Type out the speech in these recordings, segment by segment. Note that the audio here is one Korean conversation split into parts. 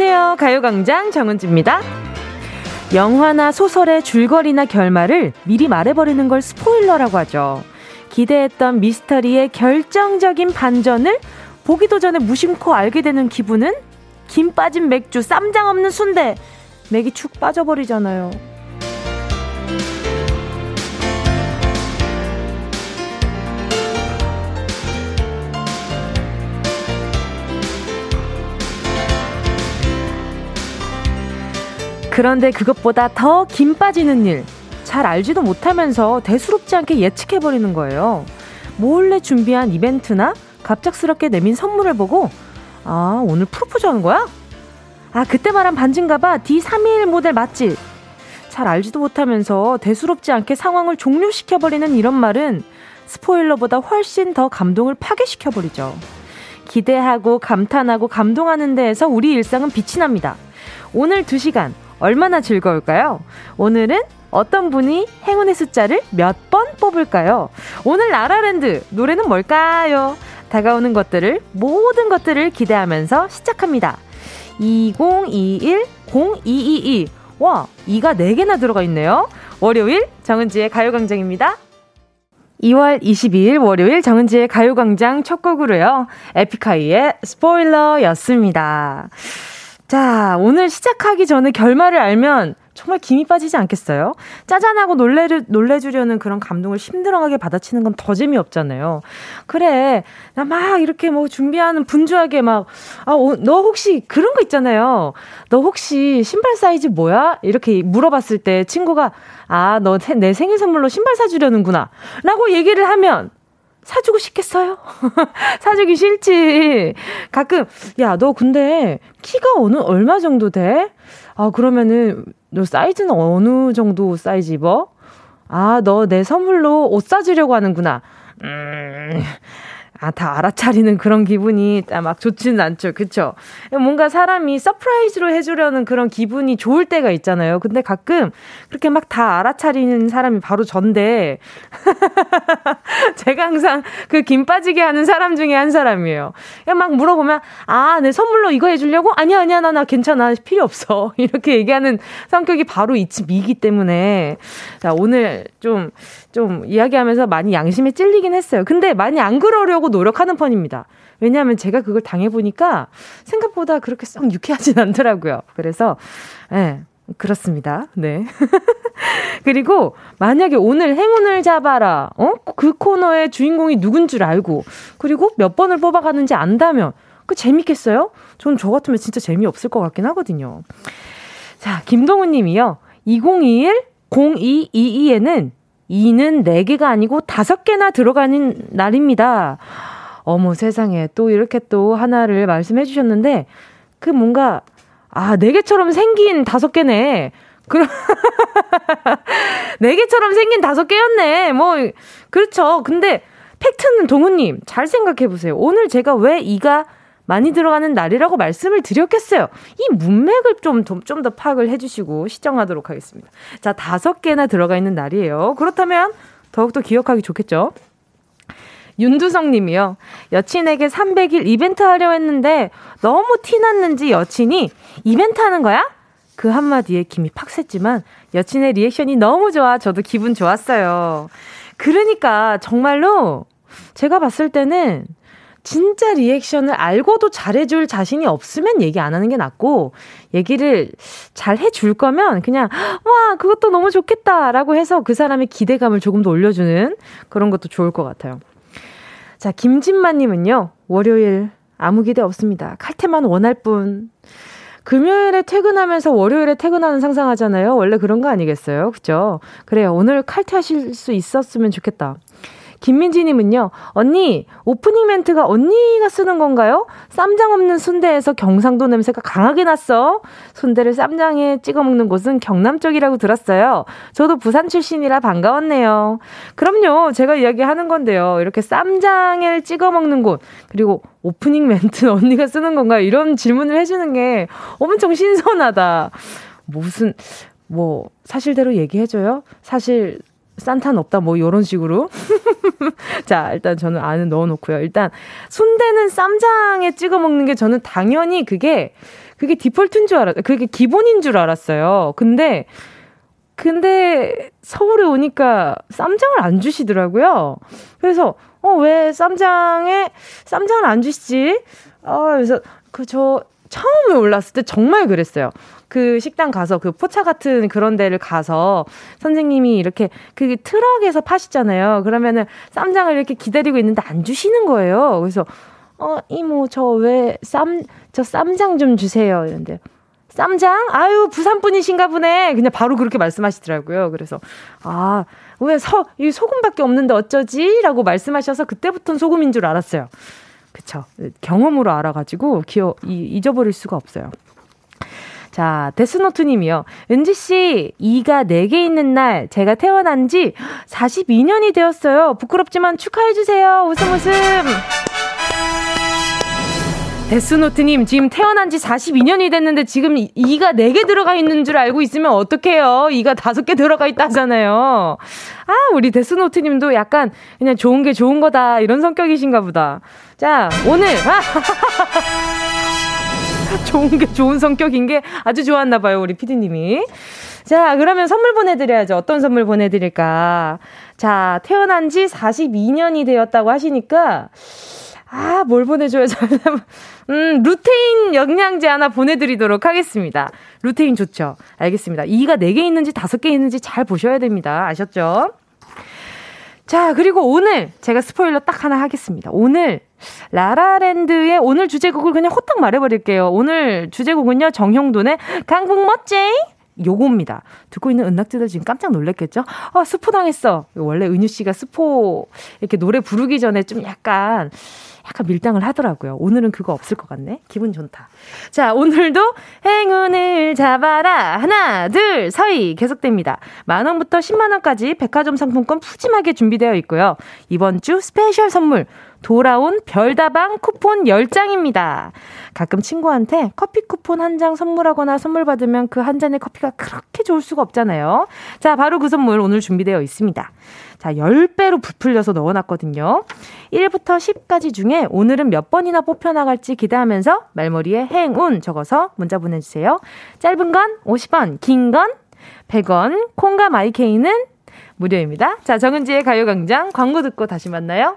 안녕하세요. 가요광장 정은지입니다. 영화나 소설의 줄거리나 결말을 미리 말해버리는 걸 스포일러라고 하죠. 기대했던 미스터리의 결정적인 반전을 보기도 전에 무심코 알게 되는 기분은 김 빠진 맥주, 쌈장 없는 순대, 맥이 축 빠져버리잖아요. 그런데 그것보다 더 김 빠지는 일. 잘 알지도 못하면서 대수롭지 않게 예측해버리는 거예요. 몰래 준비한 이벤트나 갑작스럽게 내민 선물을 보고, 아, 오늘 프로포즈 하는 거야? 아, 그때 말한 반지인가봐. D321 모델 맞지? 잘 알지도 못하면서 대수롭지 않게 상황을 종료시켜버리는 이런 말은 스포일러보다 훨씬 더 감동을 파괴시켜버리죠. 기대하고 감탄하고 감동하는 데에서 우리 일상은 빛이 납니다. 오늘 2시간 얼마나 즐거울까요? 오늘은 어떤 분이 행운의 숫자를 몇 번 뽑을까요? 오늘 라라랜드 노래는 뭘까요? 다가오는 것들을 모든 것들을 기대하면서 시작합니다. 2021 0222 와, 2가 4개나 들어가 있네요. 월요일 정은지의 가요광장입니다. 2월 22일 월요일 정은지의 가요광장 첫 곡으로요. 에픽하이의 스포일러였습니다. 자, 오늘 시작하기 전에 결말을 알면 정말 김이 빠지지 않겠어요? 짜잔하고 놀래를, 놀래주려는 그런 감동을 힘들어하게 받아치는 건 더 재미없잖아요. 그래. 나 막 이렇게 뭐 준비하는 분주하게 막, 아, 어, 너 혹시 그런 거 있잖아요. 너 혹시 신발 사이즈 뭐야? 이렇게 물어봤을 때 친구가, 아, 너 내 생일 선물로 신발 사주려는구나. 라고 얘기를 하면, 사주고 싶겠어요? 사주기 싫지. 가끔, 야, 너 근데 키가 어느, 얼마 정도 돼? 아, 그러면은, 너 사이즈는 어느 정도 사이즈 입어? 아, 너 내 선물로 옷 사주려고 하는구나. 음, 아, 다 알아차리는 그런 기분이 막 좋지는 않죠. 그쵸? 뭔가 사람이 surprise로 해주려는 그런 기분이 좋을 때가 있잖아요. 근데 가끔 그렇게 막 다 알아차리는 사람이 바로 전데, 제가 항상 그 김 빠지게 하는 사람 중에 한 사람이에요. 그냥 막 물어보면, 아, 내 선물로 이거 해주려고? 아니야, 아니야, 나, 나 괜찮아. 필요 없어. 이렇게 얘기하는 성격이 바로 이치 미기 때문에. 자, 오늘 좀, 좀 이야기하면서 많이 양심에 찔리긴 했어요. 근데 많이 안 그러려고 노력하는 편입니다. 왜냐하면 제가 그걸 당해보니까 생각보다 그렇게 썩 유쾌하진 않더라고요. 그래서, 예, 네, 그렇습니다. 네. 그리고 만약에 오늘 행운을 잡아라, 어? 그 코너의 주인공이 누군 줄 알고, 그리고 몇 번을 뽑아가는지 안다면, 그 재밌겠어요? 저는 저 같으면 진짜 재미없을 것 같긴 하거든요. 자, 김동훈 님이요. 2021 0222에는 2는 4개가 아니고 5개나 들어가는 날입니다. 어머 세상에 또 이렇게 또 하나를 말씀해 주셨는데 그 뭔가 아, 4개처럼 생긴 5개네. 그럼 4개처럼 생긴 5개였네. 뭐 그렇죠. 근데 팩트는 동훈님 잘 생각해 보세요. 오늘 제가 왜 이가 많이 들어가는 날이라고 말씀을 드렸겠어요. 이 문맥을 좀, 좀 더 파악을 해주시고 시정하도록 하겠습니다. 자, 다섯 개나 들어가 있는 날이에요. 그렇다면 더욱더 기억하기 좋겠죠? 윤두성 님이요. 여친에게 300일 이벤트 하려 했는데 너무 티 났는지 여친이 이벤트 하는 거야? 그 한마디에 김이 팍 샜지만 여친의 리액션이 너무 좋아. 저도 기분 좋았어요. 그러니까 정말로 제가 봤을 때는 진짜 리액션을 알고도 잘해줄 자신이 없으면 얘기 안 하는 게 낫고, 얘기를 잘 해줄 거면 그냥, 와, 그것도 너무 좋겠다. 라고 해서 그 사람의 기대감을 조금 더 올려주는 그런 것도 좋을 것 같아요. 자, 김진만님은요, 월요일 아무 기대 없습니다. 칼퇴만 원할 뿐. 금요일에 퇴근하면서 월요일에 퇴근하는 상상하잖아요. 원래 그런 거 아니겠어요? 그죠? 그래요. 오늘 칼퇴하실 수 있었으면 좋겠다. 김민지님은요, 언니, 오프닝 멘트가 언니가 쓰는 건가요? 쌈장 없는 순대에서 경상도 냄새가 강하게 났어. 순대를 쌈장에 찍어 먹는 곳은 경남 쪽이라고 들었어요. 저도 부산 출신이라 반가웠네요. 그럼요, 제가 이야기하는 건데요. 이렇게 쌈장을 찍어 먹는 곳, 그리고 오프닝 멘트 언니가 쓰는 건가요? 이런 질문을 해주는 게 엄청 신선하다. 무슨, 뭐, 사실대로 얘기해줘요? 사실, 산타는 없다 뭐 이런 식으로. 자 일단 저는 안에 넣어놓고요. 일단 순대는 쌈장에 찍어 먹는 게 저는 당연히 그게 그게 디폴트인 줄 알았어요 그게 기본인 줄 알았어요. 근데 근데 서울에 오니까 쌈장을 안 주시더라고요. 그래서 어 왜 쌈장에 쌈장을 안 주시지? 아 그래서 그 저 처음에 올랐을 때 정말 그랬어요. 그 식당 가서 그 포차 같은 그런 데를 가서 선생님이 이렇게 그 트럭에서 파시잖아요. 그러면은 쌈장을 이렇게 기다리고 있는데 안 주시는 거예요. 그래서 어 이모 저 왜 쌈 저 쌈장 좀 주세요. 이런데 쌈장? 아유 부산 분이신가 보네. 그냥 바로 그렇게 말씀하시더라고요. 그래서 아 왜 서 이 소금밖에 없는데 어쩌지?라고 말씀하셔서 그때부터는 소금인 줄 알았어요. 그쵸. 경험으로 알아가지고 기어, 이, 잊어버릴 수가 없어요. 자, 데스노트 님이요. 은지씨, 이가 4개 있는 날, 제가 태어난 지 42년이 되었어요. 부끄럽지만 축하해주세요. 웃음 웃음. 데스노트님, 지금 태어난 지 42년이 됐는데 지금 이가 4개 들어가 있는 줄 알고 있으면 어떡해요? 이가 5개 들어가 있다잖아요. 아, 우리 데스노트님도 약간 그냥 좋은 게 좋은 거다. 이런 성격이신가 보다. 자, 오늘. 좋은 게 좋은 성격인 게 아주 좋았나 봐요, 우리 피디님이. 자, 그러면 선물 보내드려야죠. 어떤 선물 보내드릴까? 자, 태어난 지 42년이 되었다고 하시니까, 아, 뭘 보내줘야 잘, 음, 루테인 영양제 하나 보내드리도록 하겠습니다. 루테인 좋죠? 알겠습니다. 이가 4개 있는지 5개 있는지 잘 보셔야 됩니다. 아셨죠? 자, 그리고 오늘 제가 스포일러 딱 하나 하겠습니다. 오늘 라라랜드의 오늘 주제곡을 그냥 호딱 말해버릴게요. 오늘 주제곡은요, 정형돈의 강북 멋쟁! 요겁니다. 듣고 있는 은낙지들 지금 깜짝 놀랐겠죠? 아, 스포 당했어. 원래 은유 씨가 스포 이렇게 노래 부르기 전에 좀 약간 약간 밀당을 하더라고요. 오늘은 그거 없을 것 같네. 기분 좋다. 자, 오늘도 행운을 잡아라. 하나, 둘, 서희 계속됩니다. 만 원부터 10만 원까지 백화점 상품권 푸짐하게 준비되어 있고요. 이번 주 special 선물 돌아온 별다방 쿠폰 10장입니다. 가끔 친구한테 커피 쿠폰 한 장 선물하거나 선물 받으면 그 한 잔의 커피가 그렇게 좋을 수가 없잖아요. 자, 바로 그 선물 오늘 준비되어 있습니다. 자, 10배로 부풀려서 넣어놨거든요. 1부터 10까지 중에 오늘은 몇 번이나 뽑혀나갈지 기대하면서 말머리에 행운 적어서 문자 보내주세요. 짧은 건 50원, 긴 건 100원, 콩과 마이케이는 무료입니다. 자, 정은지의 가요광장 광고 듣고 다시 만나요.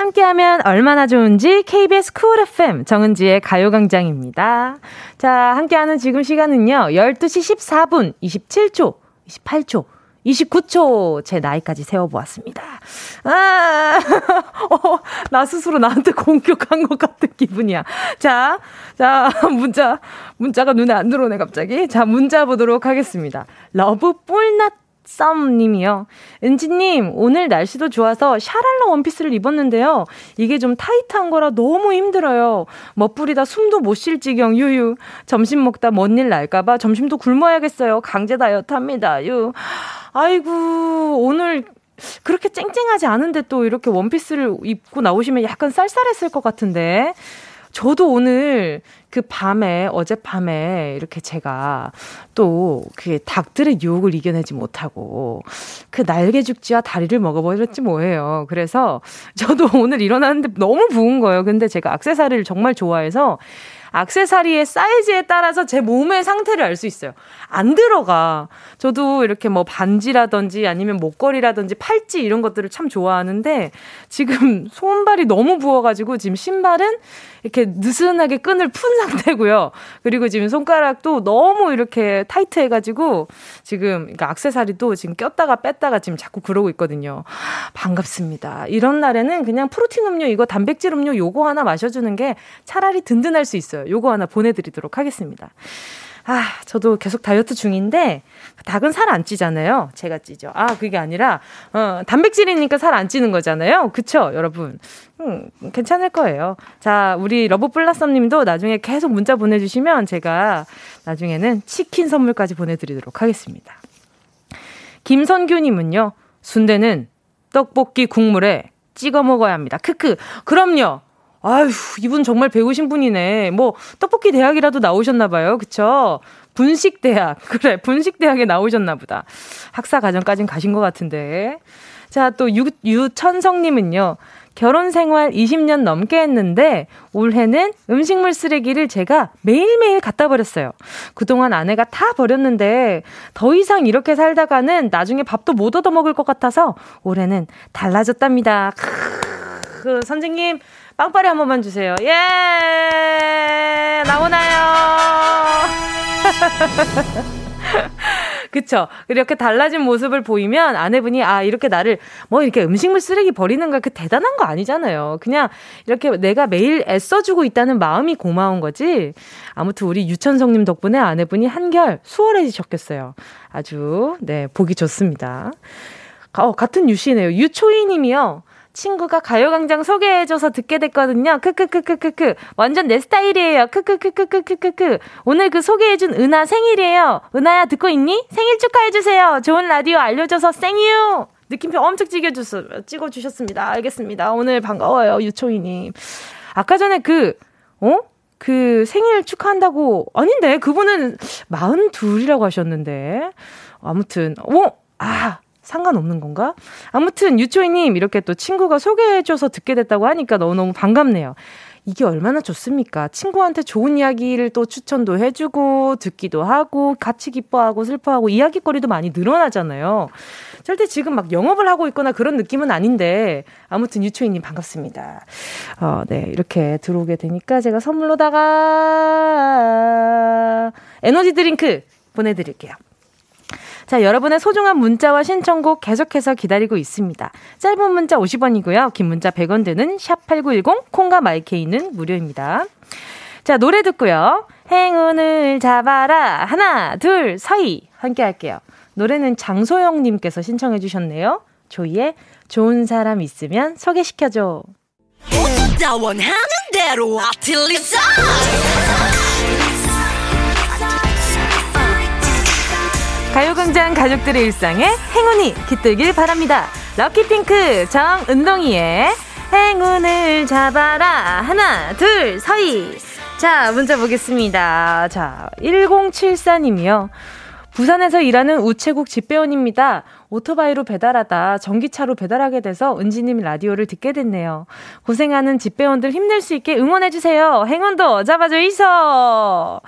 함께하면 얼마나 좋은지 KBS Cool FM 정은지의 가요광장입니다. 자, 함께하는 지금 시간은요. 12시 14분 27초, 28초, 29초 제 나이까지 세워보았습니다. 아, 어, 나 스스로 나한테 공격한 것 같은 기분이야. 자, 자, 문자, 문자가 눈에 안 들어오네, 갑자기. 자, 문자 보도록 하겠습니다. 러브 뿔낫 썸님이요. 은지님, 오늘 날씨도 좋아서 샤랄라 원피스를 입었는데요. 이게 좀 타이트한 거라 너무 힘들어요. 멋부리다 숨도 못 쉴 지경, 유유. 점심 먹다 뭔일 날까봐 점심도 굶어야겠어요. 강제 다이어트 합니다, 유. 아이고, 오늘 그렇게 쨍쨍하지 않은데 또 이렇게 원피스를 입고 나오시면 약간 쌀쌀했을 것 같은데. 저도 오늘 그 밤에, 어젯밤에 이렇게 제가 또 그 닭들의 유혹을 이겨내지 못하고 그 날개 죽지와 다리를 먹어버렸지 뭐예요. 그래서 저도 오늘 일어났는데 너무 부은 거예요. 근데 제가 악세사리를 정말 좋아해서 악세사리의 사이즈에 따라서 제 몸의 상태를 알 수 있어요. 안 들어가. 저도 이렇게 뭐 반지라든지 아니면 목걸이라든지 팔찌 이런 것들을 참 좋아하는데 지금 손발이 너무 부어가지고 지금 신발은 이렇게 느슨하게 끈을 푼 상태고요. 그리고 지금 손가락도 너무 이렇게 타이트해가지고 지금 그러니까 악세사리도 지금 꼈다가 뺐다가 지금 자꾸 그러고 있거든요. 반갑습니다. 이런 날에는 그냥 프로틴 음료 이거 단백질 음료 요거 하나 마셔주는 게 차라리 든든할 수 있어요. 요거 하나 보내드리도록 하겠습니다. 아, 저도 계속 다이어트 중인데, 닭은 살 안 찌잖아요. 제가 찌죠. 아, 그게 아니라, 어, 단백질이니까 살 안 찌는 거잖아요. 그쵸, 여러분? 음, 괜찮을 거예요. 자, 우리 러브플라썸 님도 나중에 계속 문자 보내주시면 제가 나중에는 치킨 선물까지 보내드리도록 하겠습니다. 김선규 님은요, 순대는 떡볶이 국물에 찍어 먹어야 합니다. 크크. 그럼요. 아휴, 이분 정말 배우신 분이네. 뭐, 떡볶이 대학이라도 나오셨나봐요. 그쵸? 분식대학. 그래, 분식대학에 나오셨나 보다. 학사 과정까진 가신 것 같은데. 자, 또 유, 유천성님은요. 결혼 생활 20년 넘게 했는데 올해는 음식물 쓰레기를 제가 매일매일 갖다 버렸어요. 그동안 아내가 다 버렸는데 더 이상 이렇게 살다가는 나중에 밥도 못 얻어 먹을 것 같아서 올해는 달라졌답니다. 그 선생님 빵빠리 한 번만 주세요. 예! 나오나요? 그쵸. 이렇게 달라진 모습을 보이면 아내분이, 아, 이렇게 나를, 뭐, 이렇게 음식물 쓰레기 버리는 거그 대단한 거 아니잖아요. 그냥 이렇게 내가 매일 애써주고 있다는 마음이 고마운 거지. 아무튼 우리 유천성님 덕분에 아내분이 한결 수월해지셨겠어요. 아주, 네, 보기 좋습니다. 어, 같은 유씨네요. 유초이 님이요. 친구가 가요광장 소개해줘서 듣게 됐거든요. 크크크크크크. 완전 내 스타일이에요. 크크크크크크크. 오늘 그 소개해준 은하 생일이에요. 은하야 듣고 있니? 생일 축하해주세요. 좋은 라디오 알려줘서 생유. 느낌표 엄청 찍어주셨, 찍어주셨습니다. 알겠습니다. 오늘 반가워요. 유초이님. 아까 전에 그, 어? 그 생일 축하한다고, 아닌데, 그분은 42이라고 하셨는데. 아무튼, 어? 아, 상관없는 건가? 아무튼 유초이님 이렇게 또 친구가 소개해줘서 듣게 됐다고 하니까 너무너무 반갑네요. 이게 얼마나 좋습니까? 친구한테 좋은 이야기를 또 추천도 해주고, 듣기도 하고, 같이 기뻐하고, 슬퍼하고, 이야기거리도 많이 늘어나잖아요. 절대 지금 막 영업을 하고 있거나 그런 느낌은 아닌데, 아무튼 유초이님 반갑습니다. 어, 네. 이렇게 들어오게 되니까 제가 선물로다가 에너지 드링크 보내드릴게요. 자, 여러분의 소중한 문자와 신청곡 계속해서 기다리고 있습니다. 짧은 문자 50원이고요. 긴 문자 100원 되는 샵8910 콩과 마이케이는 무료입니다. 자, 노래 듣고요. 행운을 잡아라. 하나, 둘, 서희. 함께 할게요. 노래는 장소영 님께서 신청해 주셨네요. 조이의 좋은 사람 있으면 소개시켜줘. 아틀리사 가요광장 가족들의 일상에 행운이 깃들길 바랍니다. 럭키핑크 정은동이의 행운을 잡아라. 하나, 둘, 서희. 자, 문자 보겠습니다. 자, 1074님이요. 부산에서 일하는 우체국 집배원입니다. 오토바이로 배달하다 전기차로 배달하게 돼서 은지님 라디오를 듣게 됐네요. 고생하는 집배원들 힘낼 수 있게 응원해주세요. 행운도 잡아줘 있어.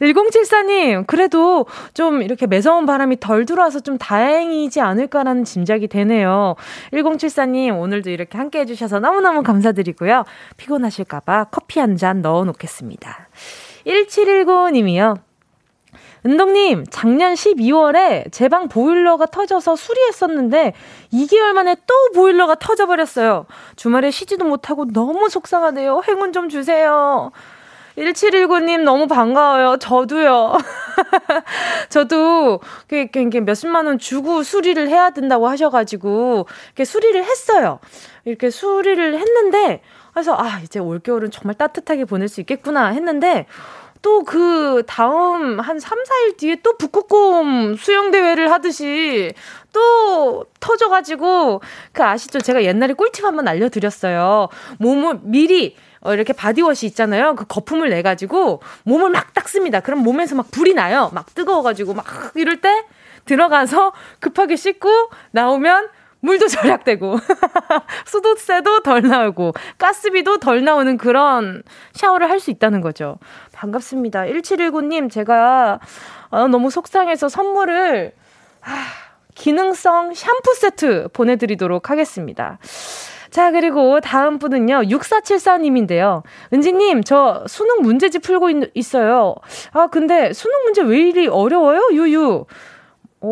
1074님, 그래도 좀 이렇게 매서운 바람이 덜 들어와서 좀 다행이지 않을까라는 짐작이 되네요. 1074님, 오늘도 이렇게 함께 해주셔서 너무너무 감사드리고요. 피곤하실까봐 커피 한 잔 넣어 놓겠습니다. 1719님이요. 은동님, 작년 12월에 제 방 보일러가 터져서 수리했었는데 2개월 만에 또 보일러가 터져버렸어요. 주말에 쉬지도 못하고 너무 속상하네요. 행운 좀 주세요. 1719님 너무 반가워요. 저도요. 저도 이렇게 몇십만 원 주고 수리를 해야 된다고 하셔가지고 이렇게 수리를 했어요. 이렇게 수리를 했는데 그래서 아 이제 올겨울은 정말 따뜻하게 보낼 수 있겠구나 했는데 또 그 다음 한 3, 4일 뒤에 또 북극곰 수영대회를 하듯이 또 터져가지고 그 아시죠? 제가 옛날에 꿀팁 한번 알려드렸어요. 몸을 미리 어, 이렇게 body wash 있잖아요. 그 거품을 내가지고 몸을 막 닦습니다. 그럼 몸에서 막 불이 나요. 막 뜨거워가지고 막 이럴 때 들어가서 급하게 씻고 나오면 물도 절약되고 수도세도 덜 나오고 가스비도 덜 나오는 그런 샤워를 할 수 있다는 거죠. 반갑습니다. 1719님 제가 아, 너무 속상해서 선물을 아, 기능성 샴푸 세트 보내드리도록 하겠습니다. 자, 그리고 다음 분은요, 6474님인데요. 은지님, 저 수능 문제집 풀고 있, 어요 아, 근데 수능 문제 왜 이리 어려워요? 유유.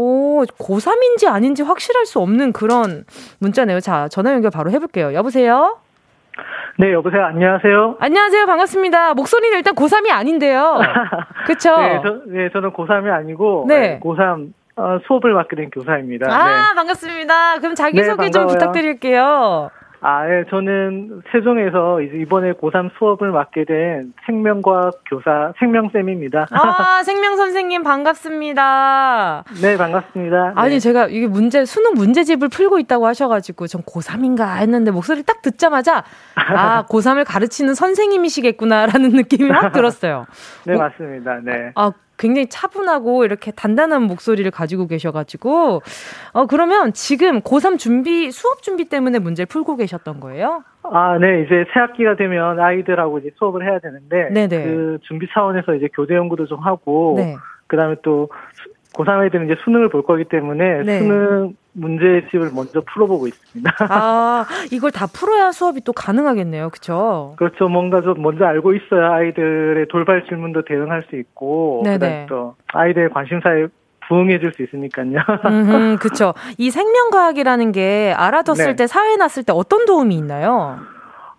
오, 고3인지 아닌지 확실할 수 없는 그런 문자네요. 자, 전화 연결 바로 해볼게요. 여보세요? 네, 여보세요. 안녕하세요. 안녕하세요. 반갑습니다. 목소리는 일단 고3이 아닌데요. 그쵸? 네, 저, 네, 저는 고3이 아니고, 네. 고3 어, 수업을 맡게 된 교사입니다. 아, 네. 반갑습니다. 그럼 자기소개 네, 좀 부탁드릴게요. 아, 예, 저는 세종에서 이제 이번에 고3 수업을 맡게 된 생명과학 교사 생명쌤입니다. 아, 생명 선생님 반갑습니다. 네, 반갑습니다. 아니, 네. 제가 이게 문제, 수능 문제집을 풀고 있다고 하셔가지고 전 고3인가 했는데 목소리 딱 듣자마자 아, 고3을 가르치는 선생님이시겠구나라는 느낌이 확 들었어요. 네, 맞습니다. 네. 아, 굉장히 차분하고 이렇게 단단한 목소리를 가지고 계셔가지고 어 그러면 지금 고3 준비 수업 준비 때문에 문제를 풀고 계셨던 거예요? 아, 네. 이제 새 학기가 되면 아이들하고 이제 수업을 해야 되는데 네네. 그 준비 차원에서 이제 교재 연구도 좀 하고 네. 그다음에 또 고3 애들은 이제 수능을 볼 거기 때문에 네. 수능 문제집을 먼저 풀어보고 있습니다. 아, 이걸 다 풀어야 수업이 또 가능하겠네요. 그렇죠? 그렇죠. 뭔가 좀 먼저 알고 있어야 아이들의 돌발 질문도 대응할 수 있고 그다음에 또 아이들의 관심사에 부응해 줄 수 있으니까요. 음, 그렇죠. 이 생명과학이라는 게 알아뒀을 네. 때 사회에 났을 때 어떤 도움이 있나요?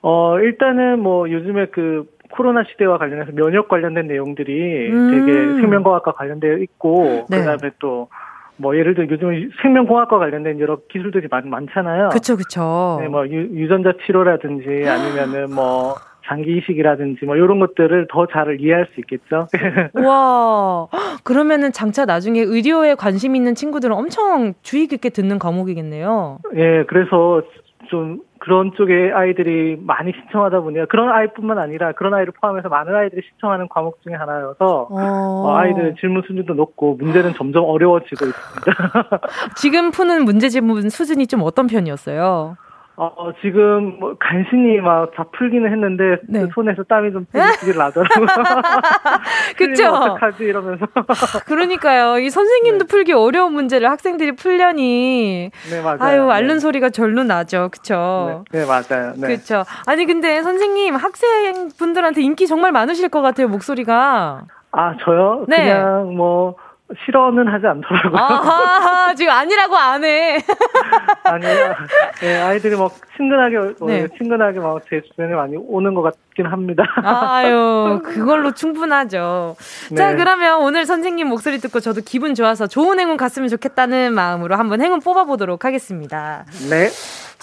어, 일단은 뭐 요즘에 그 코로나 시대와 관련해서 면역 관련된 내용들이 음. 되게 생명과학과 관련되어 있고 네. 그다음에 또 뭐 예를 들어 요즘 생명공학과 관련된 여러 기술들이 많, 많잖아요. 그렇죠, 그렇죠. 네, 뭐 유, 전자 치료라든지 아니면은 뭐 장기 이식이라든지 뭐 이런 것들을 더 잘 이해할 수 있겠죠. 와, 그러면은 장차 나중에 의료에 관심 있는 친구들은 엄청 주의 깊게 듣는 과목이겠네요. 예, 그래서 좀 그런 쪽에 아이들이 많이 신청하다 보니까 그런 아이뿐만 아니라 그런 아이를 포함해서 많은 아이들이 신청하는 과목 중에 하나여서 어. 어, 아이들 질문 수준도 높고 문제는 점점 어려워지고 있습니다. 지금 푸는 문제 질문 수준이 좀 어떤 편이었어요? 어, 지금 뭐 간신히 막 다 풀기는 했는데 네. 그 손에서 땀이 좀 삐질 나더라고요. 그쵸? 어떡하지 이러면서. 그러니까요. 이 선생님도 네. 풀기 어려운 문제를 학생들이 풀려니. 네, 맞아요. 아유, 앓는 네. 소리가 절로 나죠. 그쵸? 네, 네 맞아요. 네. 그쵸. 아니, 근데 선생님 학생분들한테 인기 정말 많으실 것 같아요, 목소리가. 아, 저요? 네. 그냥 뭐, 싫어는 하지 않더라고요. 아하, 지금 아니라고 안 해. 아니요. 네, 아이들이 막 친근하게, 어, 네. 친근하게 막 제 주변에 많이 오는 것 같긴 합니다. 아유, 그걸로 충분하죠. 네. 자, 그러면 오늘 선생님 목소리 듣고 저도 기분 좋아서 좋은 행운 갔으면 좋겠다는 마음으로 한번 행운 뽑아보도록 하겠습니다. 네.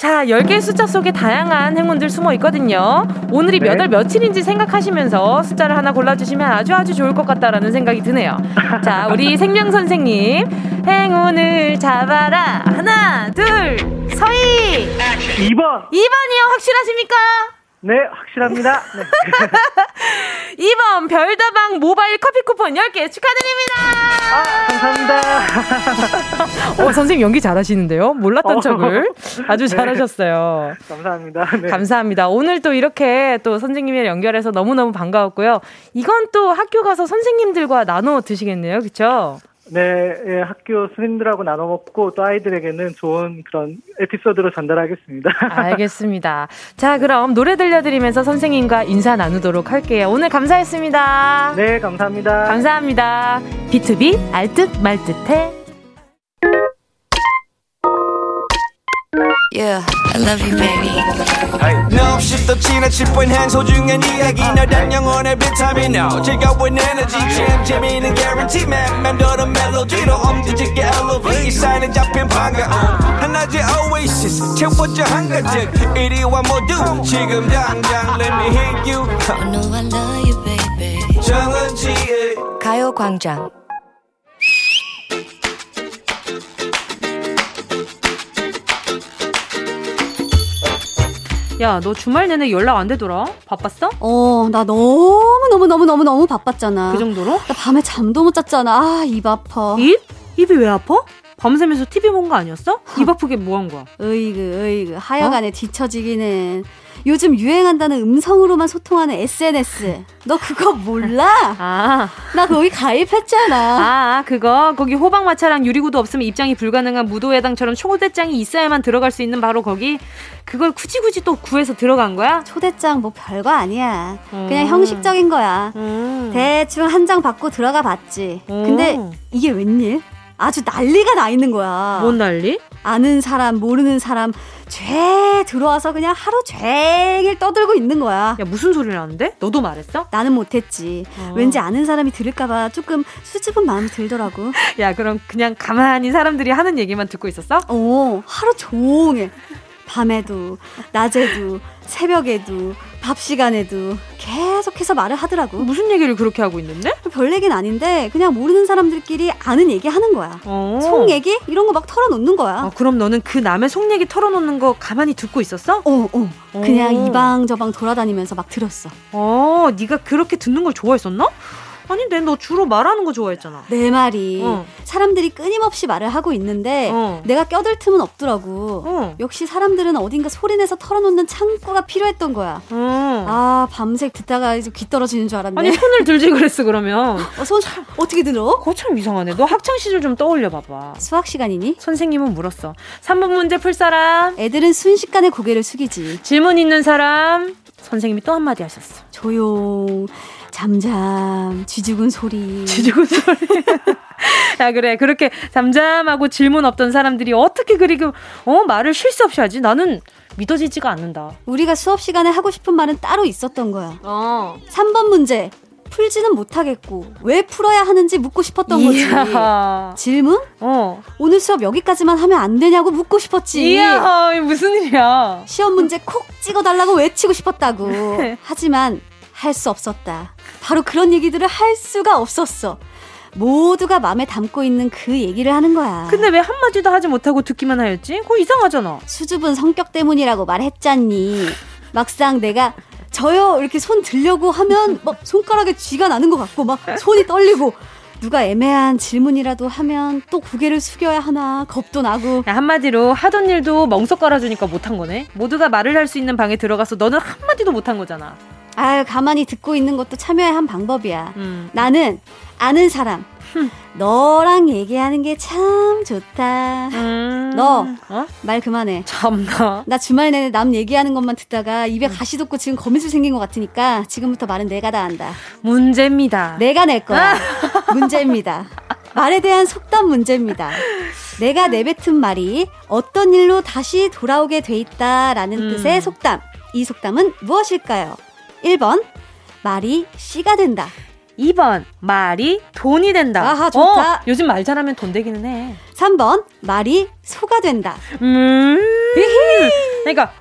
자, 10개의 숫자 속에 다양한 행운들 숨어 있거든요. 오늘이 네. 몇월 며칠인지 생각하시면서 숫자를 하나 골라주시면 아주 아주 좋을 것 같다라는 생각이 드네요. 자, 우리 생명 선생님. 행운을 잡아라. 하나, 둘, 서희. 2번. 2번이요. 확실하십니까? 네, 확실합니다. 네. 2번 별다방 모바일 커피 쿠폰 10개 축하드립니다. 아, 감사합니다. 어, 선생님 연기 잘하시는데요? 몰랐던 어. 척을. 아주 네. 잘하셨어요. 감사합니다. 네. 감사합니다. 오늘 또 이렇게 또 선생님을 연결해서 너무너무 반가웠고요. 이건 또 학교 가서 선생님들과 나눠 드시겠네요. 그쵸? 네, 예, 학교 스님들하고 나눠 먹고 또 아이들에게는 좋은 그런 에피소드로 전달하겠습니다. 알겠습니다. 자, 그럼 노래 들려드리면서 선생님과 인사 나누도록 할게요. 오늘 감사했습니다. 네, 감사합니다. 감사합니다. B2B 알듯 말듯해. Yeah, I love you, baby. No, 없이 또 지나칠 뻔한 소중한 이야기. 너란 영혼의 비타민. No 즐거운 에너지. 참 재미있는 guarantee. man 맘대로 멜로디로 엄지짓게 elevate 이 사인은 잡힌 반가움 하나의 oasis. 채워져 한 가득 이리와 모두 지금 당장 let me hit you. I know I love you, baby. 정은지의 가요광장 야, 너 주말 내내 연락 안 되더라? 바빴어? 어, 나 너무 너무 너무 너무 너무 바빴잖아. 그 정도로? 나 밤에 잠도 못 잤잖아. 아, 입 아파. 입? 입이 왜 아파? 밤새면서 TV 본 거 아니었어? 입 아프게 뭐 한 거야? 으이그, 으이그. 하여간에 어? 뒤처지기는. 요즘 유행한다는 음성으로만 소통하는 SNS. 너 그거 몰라? 아. 나 거기 가입했잖아. 아, 그거. 거기 호박마차랑 유리구도 없으면 입장이 불가능한 무도회당처럼 초대장이 있어야만 들어갈 수 있는 바로 거기. 그걸 굳이 굳이 또 구해서 들어간 거야? 초대장 뭐 별거 아니야. 음. 그냥 형식적인 거야. 음. 대충 한 장 받고 들어가 봤지. 음. 근데 이게 웬일? 아주 난리가 나 있는 거야. 뭔 난리? 아는 사람, 모르는 사람, 죄 들어와서 그냥 하루 종일 떠들고 있는 거야. 야, 무슨 소리를 하는데? 너도 말했어? 나는 못했지. 어. 왠지 아는 사람이 들을까봐 조금 수줍은 마음이 들더라고. 야, 그럼 그냥 가만히 사람들이 하는 얘기만 듣고 있었어? 어, 하루 종일. 밤에도, 낮에도, 새벽에도, 밥 시간에도 계속해서 말을 하더라고. 무슨 얘기를 그렇게 하고 있는데? 별 얘기는 아닌데 그냥 모르는 사람들끼리 아는 얘기 하는 거야. 어. 속 얘기 이런 거 막 털어놓는 거야. 어, 그럼 너는 그 남의 속 얘기 털어놓는 거 가만히 듣고 있었어? 어, 어. 그냥 어. 이방 저방 돌아다니면서 막 들었어. 어, 네가 그렇게 듣는 걸 좋아했었나? 아닌데 너 주로 말하는 거 좋아했잖아. 내 말이 어. 사람들이 끊임없이 말을 하고 있는데 어. 내가 껴들 틈은 없더라고. 어. 역시 사람들은 어딘가 소리내서 털어놓는 창구가 필요했던 거야. 어. 아 밤새 듣다가 이제 귀 떨어지는 줄 알았네. 아니 손을 들지 그랬어 그러면. 어, 손 어떻게 들어? 그거 참 이상하네. 너 학창 시절 좀 떠올려 봐봐. 수학 시간이니? 선생님은 물었어. 3분 문제 풀 사람. 애들은 순식간에 고개를 숙이지. 질문 있는 사람. 선생님이 또 한마디 하셨어. 조용. 잠잠, 쥐죽은 소리. 쥐죽은 소리. 야, 그래. 그렇게 잠잠하고 질문 없던 사람들이 어떻게 그리고, 어, 말을 쉴 수 없이 하지? 나는 믿어지지가 않는다. 우리가 수업 시간에 하고 싶은 말은 따로 있었던 거야. 어. 3번 문제. 풀지는 못하겠고 왜 풀어야 하는지 묻고 싶었던 거지. 이야. 질문? 어. 오늘 수업 여기까지만 하면 안 되냐고 묻고 싶었지. 이야, 무슨 일이야? 시험 문제 콕 찍어달라고 외치고 싶었다고. 하지만 할 수 없었다. 바로 그런 얘기들을 할 수가 없었어. 모두가 마음에 담고 있는 그 얘기를 하는 거야. 근데 왜 한마디도 하지 못하고 듣기만 하였지? 그거 이상하잖아. 수줍은 성격 때문이라고 말했잖니. 막상 내가 저요 이렇게 손 들려고 하면 막 손가락에 쥐가 나는 것 같고 막 손이 떨리고 누가 애매한 질문이라도 하면 또 고개를 숙여야 하나 겁도 나고 야, 한마디로 하던 일도 멍석 깔아주니까 못한 거네 모두가 말을 할 수 있는 방에 들어가서 너는 한마디도 못한 거잖아 아유 가만히 듣고 있는 것도 참여의 한 방법이야. 음. 나는 아는 사람. 너랑 얘기하는 게 참 좋다. 음. 너말 어? 그만해. 참나. 나 주말 내내 남 얘기하는 것만 듣다가 입에 음. 가시 돋고 지금 거미줄 생긴 것 같으니까 지금부터 말은 내가 다 한다. 문제입니다. 내가 낼 거야. 문제입니다. 말에 대한 속담 문제입니다. 내가 내뱉은 말이 어떤 일로 다시 돌아오게 돼 있다라는 음. 뜻의 속담. 이 속담은 무엇일까요? 1번 말이 씨가 된다. 2번 말이 돈이 된다. 아하 좋다. 어, 요즘 말 잘하면 돈 되기는 해. 3번 말이 소가 된다. 음. 그러니까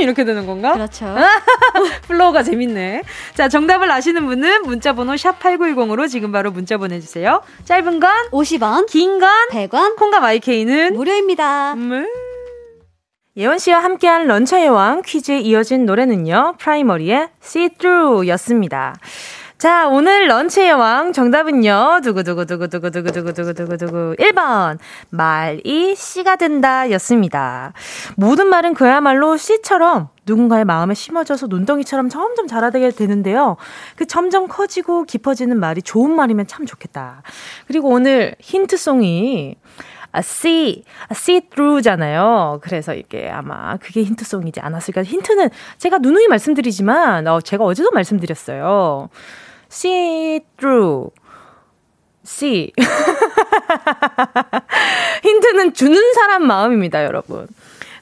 이렇게 되는 건가? 그렇죠. flow가 재밌네. 자, 정답을 아시는 분은 문자번호 샵8910으로 지금 바로 문자 보내주세요. 짧은 건 50원, 긴 건 100원, 콩과 마이케이는 무료입니다. 음. 예원 씨와 함께한 런치의 왕 퀴즈에 이어진 노래는요, 프라이머리의 See Through 였습니다. 자, 오늘 런치의 왕 정답은요. 두구두구두구두구두구두구두구두구두구 1번. 말이 씨가 된다 였습니다. 모든 말은 그야말로 씨처럼 누군가의 마음에 심어져서 눈덩이처럼 점점 자라게 되는데요. 그 점점 커지고 깊어지는 말이 좋은 말이면 참 좋겠다. 그리고 오늘 힌트송이 아, see, see through잖아요. 그래서 이게 아마 그게 힌트송이지 않았을까. 힌트는 제가 누누이 말씀드리지만, 어, 제가 어제도 말씀드렸어요. see through. see. 힌트는 주는 사람 마음입니다, 여러분.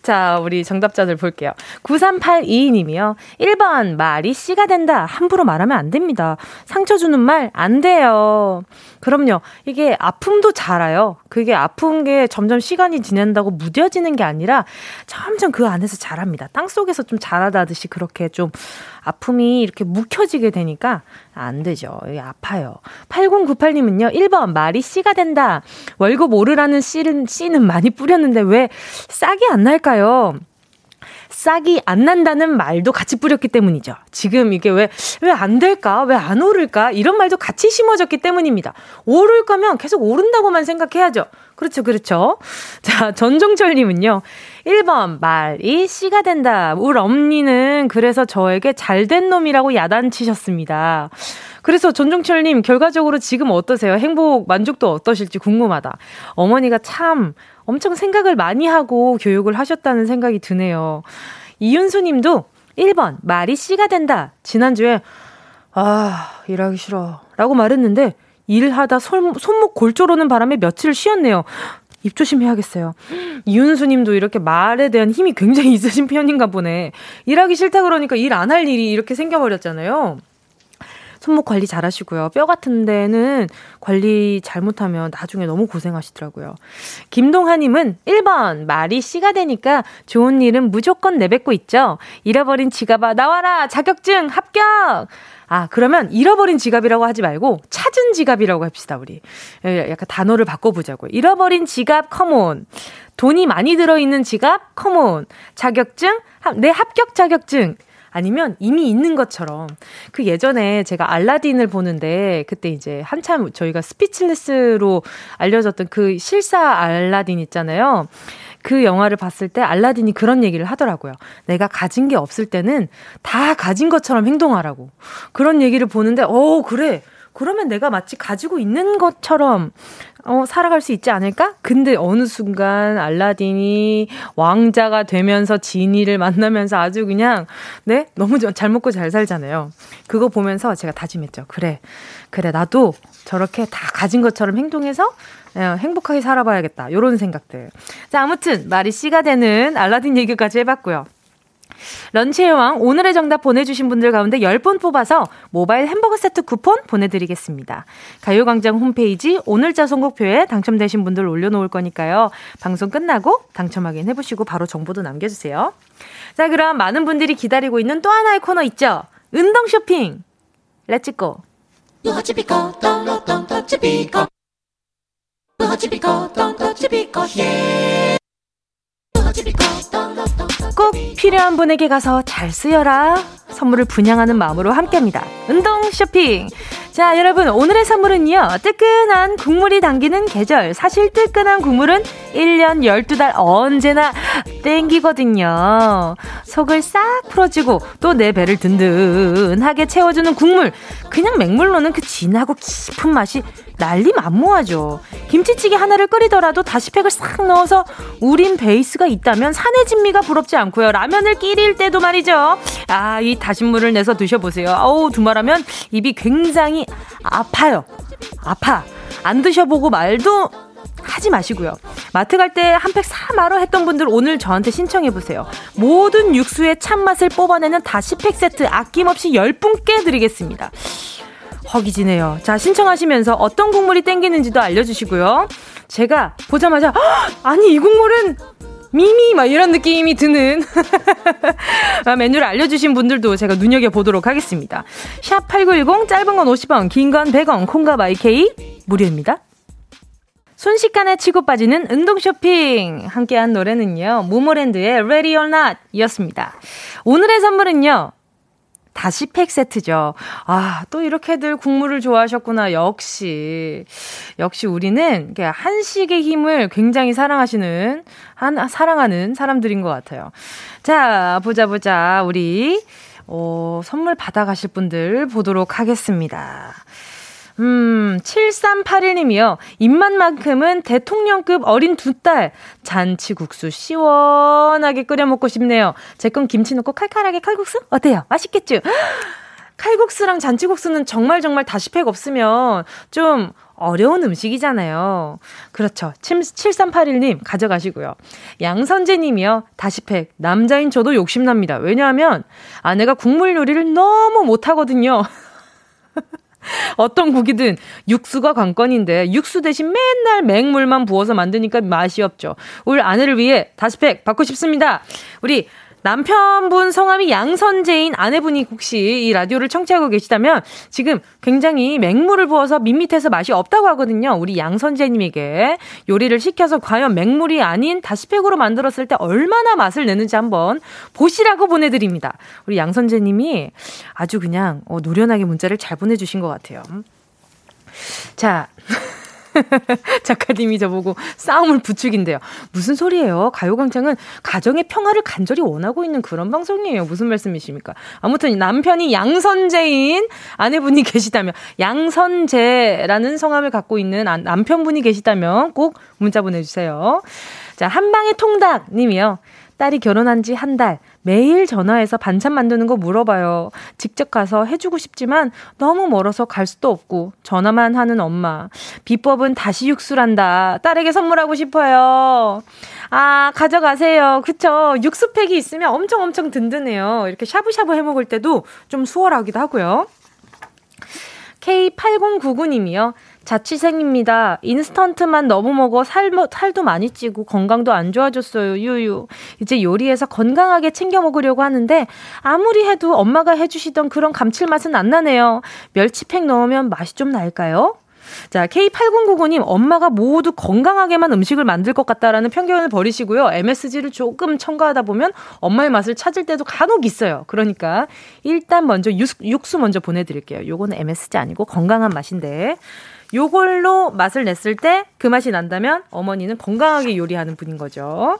자, 우리 정답자들 볼게요. 9382님이요. 1번, 말이 씨가 된다. 함부로 말하면 안 됩니다. 상처 주는 말 안 돼요. 그럼요. 이게 아픔도 자라요. 그게 아픈 게 점점 시간이 지난다고 무뎌지는 게 아니라 점점 그 안에서 자랍니다. 땅 속에서 좀 자라다듯이 그렇게 좀 아픔이 이렇게 묵혀지게 되니까 안 되죠. 아파요. 8098님은요, 1번, 말이 씨가 된다. 월급 오르라는 씨는, 씨는 많이 뿌렸는데 왜 싹이 안 날까요? 싹이 안 난다는 말도 같이 뿌렸기 때문이죠. 지금 이게 왜, 왜 안 될까? 왜 안 오를까? 이런 말도 같이 심어졌기 때문입니다. 오를 거면 계속 오른다고만 생각해야죠. 그렇죠, 그렇죠. 자, 전종철님은요. 1번, 말이 씨가 된다. 울 엄니는 그래서 저에게 잘된 놈이라고 야단치셨습니다. 그래서 전종철님, 결과적으로 지금 어떠세요? 행복, 만족도 어떠실지 궁금하다. 어머니가 참 엄청 생각을 많이 하고 교육을 하셨다는 생각이 드네요. 이윤수 님도 1번, 말이 씨가 된다. 지난주에, 아, 일하기 싫어. 라고 말했는데, 일하다 손, 손목 골조르는 바람에 며칠 쉬었네요. 입 조심해야겠어요. 이윤수 님도 이렇게 말에 대한 힘이 굉장히 있으신 편인가 보네. 일하기 싫다 그러니까 일 안 할 일이 이렇게 생겨버렸잖아요. 손목 관리 잘 하시고요. 뼈 같은 데는 관리 잘못하면 나중에 너무 고생하시더라고요. 김동하님은 1번, 말이 씨가 되니까 좋은 일은 무조건 내뱉고 있죠. 잃어버린 지갑아, 나와라! 자격증 합격! 아, 그러면 잃어버린 지갑이라고 하지 말고 찾은 지갑이라고 합시다, 우리. 예, 약간 단어를 바꿔보자고요. 잃어버린 지갑, 컴온. 돈이 많이 들어있는 지갑, 컴온. 자격증, 내 합격 자격증. 아니면 이미 있는 것처럼 그 예전에 제가 알라딘을 보는데 그때 이제 한참 저희가 스피치레스로 알려졌던 그 실사 알라딘 있잖아요. 그 영화를 봤을 때 알라딘이 그런 얘기를 하더라고요. 내가 가진 게 없을 때는 다 가진 것처럼 행동하라고. 그런 얘기를 보는데, 어, 그래. 그러면 내가 마치 가지고 있는 것처럼 어, 살아갈 수 있지 않을까? 근데 어느 순간 알라딘이 왕자가 되면서 지니를 만나면서 아주 그냥, 네? 너무 잘 먹고 잘 살잖아요. 그거 보면서 제가 다짐했죠. 그래. 그래. 나도 저렇게 다 가진 것처럼 행동해서 어, 행복하게 살아봐야겠다. 요런 생각들. 자, 아무튼 말이 씨가 되는 알라딘 얘기까지 해봤고요. 런치의 왕 오늘의 정답 보내주신 분들 가운데 10분 뽑아서 모바일 햄버거 세트 쿠폰 보내드리겠습니다. 가요광장 홈페이지 오늘자 선곡표에 당첨되신 분들 올려놓을 거니까요. 방송 끝나고 당첨 확인해보시고 바로 정보도 남겨주세요. 자 그럼 많은 분들이 기다리고 있는 또 하나의 코너 있죠. 운동 쇼핑. Let's go. 예. 꼭 필요한 분에게 가서 잘 쓰여라. 선물을 분양하는 마음으로 함께합니다. 운동 쇼핑. 자, 여러분, 오늘의 선물은요, 뜨끈한 국물이 당기는 계절. 사실 뜨끈한 국물은 1년 12달 언제나 땡기거든요. 속을 싹 풀어주고 또 내 배를 든든하게 채워주는 국물. 그냥 맹물로는 그 진하고 깊은 맛이 난리 만무하죠. 김치찌개 하나를 끓이더라도 다시팩을 싹 넣어서 우린 베이스가 있다면 산의 진미가 부럽지 않고요. 라면을 끼릴 때도 말이죠. 아, 이 다신물을 내서 드셔보세요. 어우, 두말하면 입이 굉장히 아파요. 아파. 안 드셔보고 말도 하지 마시고요. 마트 갈 때 한 팩 사마로 했던 분들 오늘 저한테 신청해보세요. 모든 육수의 참맛을 뽑아내는 다시팩 세트 아낌없이 10분께 드리겠습니다. 허기지네요. 자, 신청하시면서 어떤 국물이 땡기는지도 알려주시고요. 제가 보자마자, 아니, 이 국물은 미미 막 이런 느낌이 드는 메뉴를 알려주신 분들도 제가 눈여겨보도록 하겠습니다. 샵 8910 짧은 건 50원 긴 건 100원 콩과 마이케이 무료입니다. 순식간에 치고 빠지는 운동 쇼핑 함께한 노래는요. 모모랜드의 Ready or Not 이었습니다. 오늘의 선물은요. 다시 팩 세트죠. 아, 또 이렇게들 국물을 좋아하셨구나. 역시. 역시 우리는 한식의 힘을 굉장히 사랑하시는, 한, 사랑하는 사람들인 것 같아요. 자, 보자, 보자. 우리, 어, 선물 받아가실 분들 보도록 하겠습니다. 음, 7381님이요. 입맛만큼은 대통령급 어린 두 딸. 잔치국수 시원하게 끓여 먹고 싶네요. 제 건 김치 넣고 칼칼하게 칼국수? 어때요? 맛있겠죠? 칼국수랑 잔치국수는 정말 정말 다시팩 없으면 좀 어려운 음식이잖아요. 그렇죠. 7381님 가져가시고요. 양선재님이요. 다시팩. 남자인 저도 욕심납니다. 왜냐하면 아내가 국물 요리를 너무 못하거든요. 어떤 국이든 육수가 관건인데 육수 대신 맨날 맹물만 부어서 만드니까 맛이 없죠. 우리 아내를 위해 다시팩 받고 싶습니다. 우리 남편분 성함이 양선재인 아내분이 혹시 이 라디오를 청취하고 계시다면 지금 굉장히 맹물을 부어서 밋밋해서 맛이 없다고 하거든요. 우리 양선재님에게 요리를 시켜서 과연 맹물이 아닌 다시팩으로 만들었을 때 얼마나 맛을 내는지 한번 보시라고 보내드립니다. 우리 양선재님이 아주 그냥 어, 노련하게 문자를 잘 보내주신 것 같아요. 자. 작가님이 저보고 싸움을 부추긴대요. 무슨 소리예요? 가요광장은 가정의 평화를 간절히 원하고 있는 그런 방송이에요. 무슨 말씀이십니까? 아무튼 남편이 양선재인 아내분이 계시다면, 양선재라는 성함을 갖고 있는 남편분이 계시다면 꼭 문자 보내주세요. 자, 한방의 통닭 님이요. 딸이 결혼한 지 한 달, 매일 전화해서 반찬 만드는 거 물어봐요. 직접 가서 해주고 싶지만 너무 멀어서 갈 수도 없고 전화만 하는 엄마. 비법은 다시 육수란다. 딸에게 선물하고 싶어요. 아, 가져가세요. 그쵸. 육수팩이 있으면 엄청 엄청 든든해요. 이렇게 샤브샤브 해 먹을 때도 좀 수월하기도 하고요. K8099님이요. 자취생입니다. 인스턴트만 너무 먹어 살, 살도 많이 찌고 건강도 안 좋아졌어요. 유유. 이제 요리해서 건강하게 챙겨 먹으려고 하는데 아무리 해도 엄마가 해주시던 그런 감칠맛은 안 나네요. 멸치팩 넣으면 맛이 좀 날까요? 자, K8099님, 엄마가 모두 건강하게만 음식을 만들 것 같다라는 편견을 버리시고요. MSG를 조금 첨가하다 보면 엄마의 맛을 찾을 때도 간혹 있어요. 그러니까 일단 먼저 육수, 먼저 보내드릴게요. 요거는 MSG 아니고 건강한 맛인데. 요걸로 맛을 냈을 때 그 맛이 난다면 어머니는 건강하게 요리하는 분인 거죠.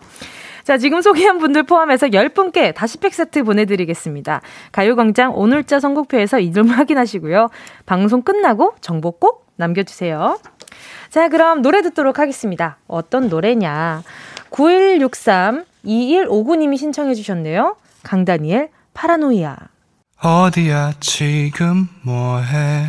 자, 지금 소개한 분들 포함해서 10분께 다시 팩 세트 보내드리겠습니다. 가요광장 오늘자 선곡표에서 이름 확인하시고요. 방송 끝나고 정보 꼭 남겨주세요. 자, 그럼 노래 듣도록 하겠습니다. 어떤 노래냐. 9163 2159님이 신청해 주셨네요. 강다니엘 파라노이아. 어디야 지금 뭐해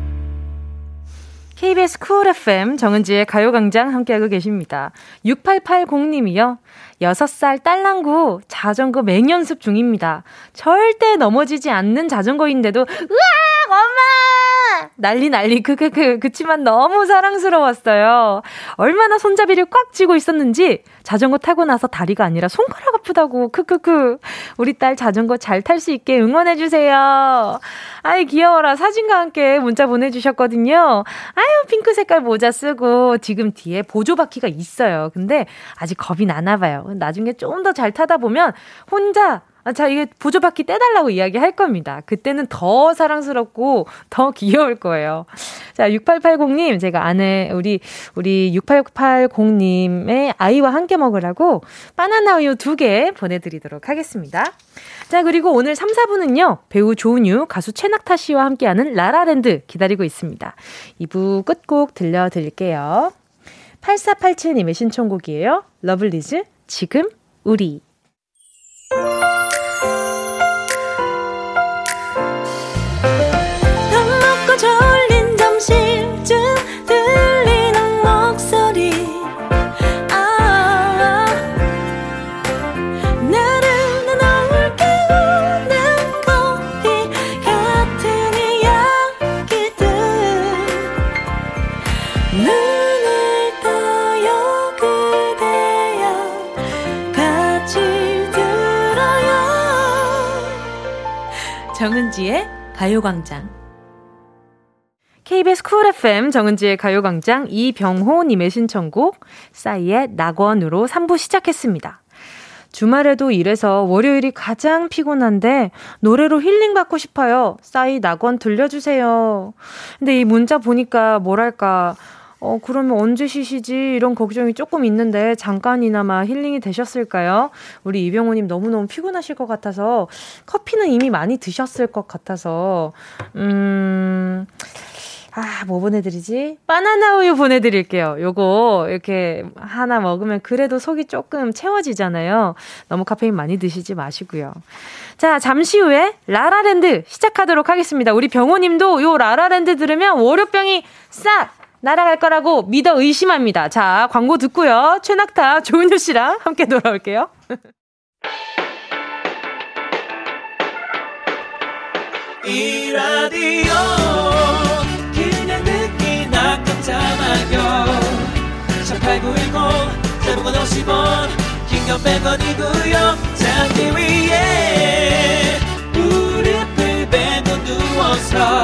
KBS 쿨 FM 정은지의 가요광장 함께하고 계십니다. 6880님이요. 6살 딸랑구 자전거 맹연습 중입니다. 절대 넘어지지 않는 자전거인데도 으악 엄마 난리 난리 크크크 그치만 너무 사랑스러웠어요. 얼마나 손잡이를 꽉 쥐고 있었는지 자전거 타고 나서 다리가 아니라 손가락 아프다고 크크크 우리 딸 자전거 잘 탈 수 있게 응원해 주세요. 아이 귀여워라 사진과 함께 문자 보내주셨거든요. 아유 핑크 색깔 모자 쓰고 지금 뒤에 보조 바퀴가 있어요. 근데 아직 겁이 나나 봐요. 나중에 좀 더 잘 타다 보면 혼자 아, 자, 이게 보조바퀴 떼달라고 이야기 할 겁니다. 그때는 더 사랑스럽고 더 귀여울 거예요. 자, 6880님, 제가 아내, 우리, 우리 6880님의 아이와 함께 먹으라고 바나나 우유 두 개 보내드리도록 하겠습니다. 자, 그리고 오늘 3, 4부는요, 배우 조은유, 가수 최낙타 씨와 함께하는 라라랜드 기다리고 있습니다. 2부 끝곡 들려드릴게요. 8487님의 신청곡이에요. 러블리즈, 지금 우리. 정은지의 가요광장. KBS 쿨 FM 정은지의 가요광장 이병호님의 신청곡 싸이의 낙원으로 3부 시작했습니다. 주말에도 일해서 월요일이 가장 피곤한데 노래로 힐링 받고 싶어요. 싸이 낙원 들려주세요. 근데 이 문자 보니까 뭐랄까 어, 그러면 언제 쉬시지? 이런 걱정이 조금 있는데 잠깐이나마 힐링이 되셨을까요? 우리 이병호님 너무너무 피곤하실 것 같아서 커피는 이미 많이 드셨을 것 같아서, 음, 아, 뭐 보내드리지? 바나나 우유 보내드릴게요. 요거, 이렇게 하나 먹으면 그래도 속이 조금 채워지잖아요. 너무 카페인 많이 드시지 마시고요. 자, 잠시 후에 라라랜드 시작하도록 하겠습니다. 우리 병호님도 요 라라랜드 들으면 월요병이 싹! 날아갈 거라고 믿어 의심합니다. 자, 광고 듣고요. 최낙타, 조은유 씨랑 함께 돌아올게요. 이 라디오 그냥 듣기나 깜짝마요 18910 대목원 50원 긴건 100원이고요 잠기 위에 무릎을 베고 누워서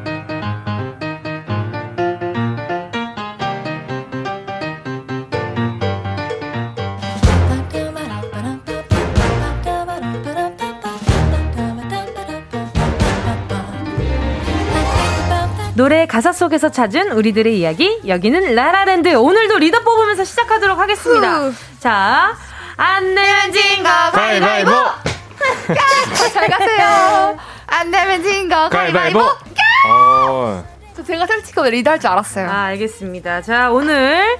노래 가사 속에서 찾은 우리들의 이야기 여기는 라라랜드 오늘도 리더 뽑으면서 시작하도록 하겠습니다. 후. 자, 안 내면 진거 가위바위보. 잘 가세요. 안 내면 진거 가위바위보. 어. 제가 솔직히 리더 할 줄 알았어요. 아, 알겠습니다. 자, 오늘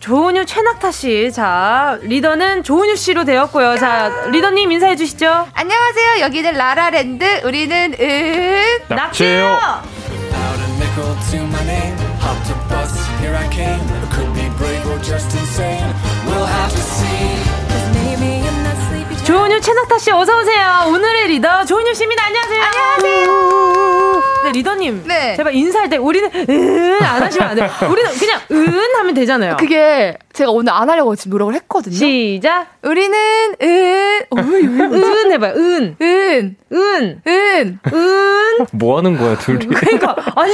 조은유 최낙타 씨. 자, 리더는 조은유 씨로 되었고요. 자, 리더님 인사해 주시죠. 안녕하세요. 여기는 라라랜드. 우리는 은 낙지예요. Nickel to my name. Hopped a bus, here I came. I could be brave or just insane. We'll have to see. 조은유 최낙타 씨 어서 오세요. 오늘의 리더 조은유 씨입니다. 안녕하세요. 안녕하세요. 네 리더님. 네. 제발 인사할 때 우리는 은안 하시면 안 돼요. 우리는 그냥 은 하면 되잖아요. 그게 제가 오늘 안 하려고 지금 노력을 했거든요. 시작. 우리는 은, 어, 은 해봐요. 은, 은, 은, 은, 은. 뭐 하는 거야 둘이? 그러니까 아니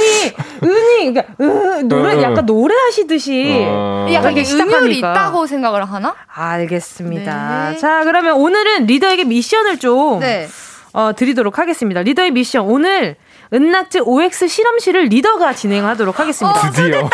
은이 그러니까 은, 노래 약간 노래하시듯이 어. 약간 이게 음율이 있다고 생각을 하나? 알겠습니다. 네. 자 그러면 오늘은 리더에게 미션을 좀 네. 어, 드리도록 하겠습니다. 리더의 미션 오늘 은낙지 OX 실험실을 리더가 진행하도록 하겠습니다. 어, 드디어.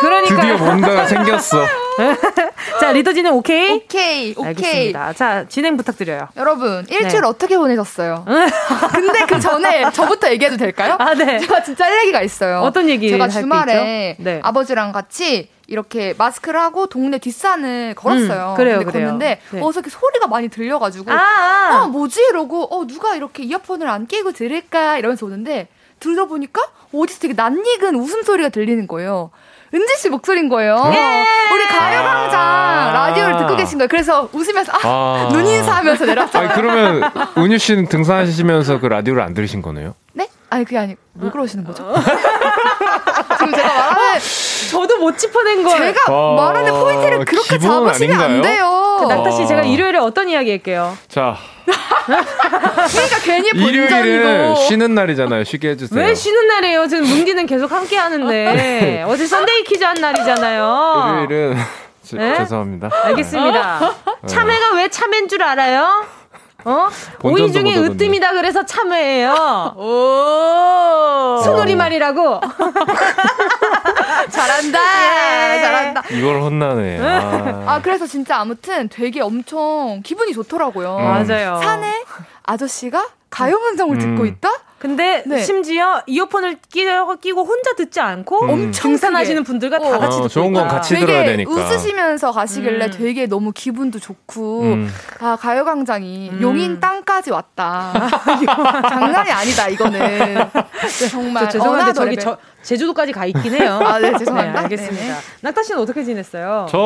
그러니까 드디어 뭔가가 생겼어. 자, 리더 진행 오케이? 오케이, 오케이. 알겠습니다. 자, 진행 부탁드려요. 여러분, 일주일 네. 어떻게 보내셨어요? 근데 그 전에 저부터 얘기해도 될까요? 아, 네. 제가 진짜 할 얘기가 있어요. 어떤 얘기? 제가 주말에 네. 아버지랑 같이 이렇게 마스크를 하고 동네 뒷산을 걸었어요. 음, 그래요, 근데 그래요. 걷는데 네. 어서 이렇게 소리가 많이 들려가지고 아, 아. 어 뭐지 이러고 어 누가 이렇게 이어폰을 안 끼고 들을까 이러면서 오는데 들어보니까 어디서 되게 낯익은 웃음소리가 들리는 거예요. 은지 씨 목소리인 거예요. 예~ 우리 가요광장 아~ 라디오를 듣고 계신 거예요. 그래서 웃으면서 아, 아~ 눈인사하면서 내려왔어요. 그러면 은유 씨는 등산하시면서 그 라디오를 안 들으신 거네요? 네? 아니 그게 아니 왜 그러시는 거죠? 지금 제가 말하는 저도 못 짚어낸 거 제가 아, 말하는 포인트를 그렇게 잡으시면 안 돼요. 그 낙타 씨 제가 일요일에 어떤 이야기 할게요? 자. 그러니까 괜히 일요일은 쉬는 날이잖아요. 쉬게 해주세요. 왜 쉬는 날이에요? 지금 문디는 계속 함께 하는데 어제 선데이 퀴즈 한 날이잖아요. 일요일은 네? 죄송합니다. 알겠습니다. 네. 참외가 왜 참외인 줄 알아요? 어? 오이 중에 으뜸이다 그래서 참외예요. 오. 순우리 말이라고. 잘한다. 예. 잘한다. 이걸 혼나네. 아. 아. 그래서 진짜 아무튼 되게 엄청 기분이 좋더라고요. 음. 맞아요. 산에 아저씨가 가요광장을 음. 듣고 있다? 근데 네. 심지어 이어폰을 끼고, 끼고 혼자 듣지 않고 음. 엄청 등산하시는 분들과 어. 다 같이 어, 듣고 좋은 건 같이 들어야 되니까 웃으시면서 가시길래 음. 되게 너무 기분도 좋고 음. 아 가요광장이 음. 용인 땅까지 왔다 장난이 아니다 이거는 네, 정말 죄송한데 저기 저, 제주도까지 가 있긴 해요. 아, 네, 죄송합니다. 네, 알겠습니다. 네. 낙타 씨는 어떻게 지냈어요? 저,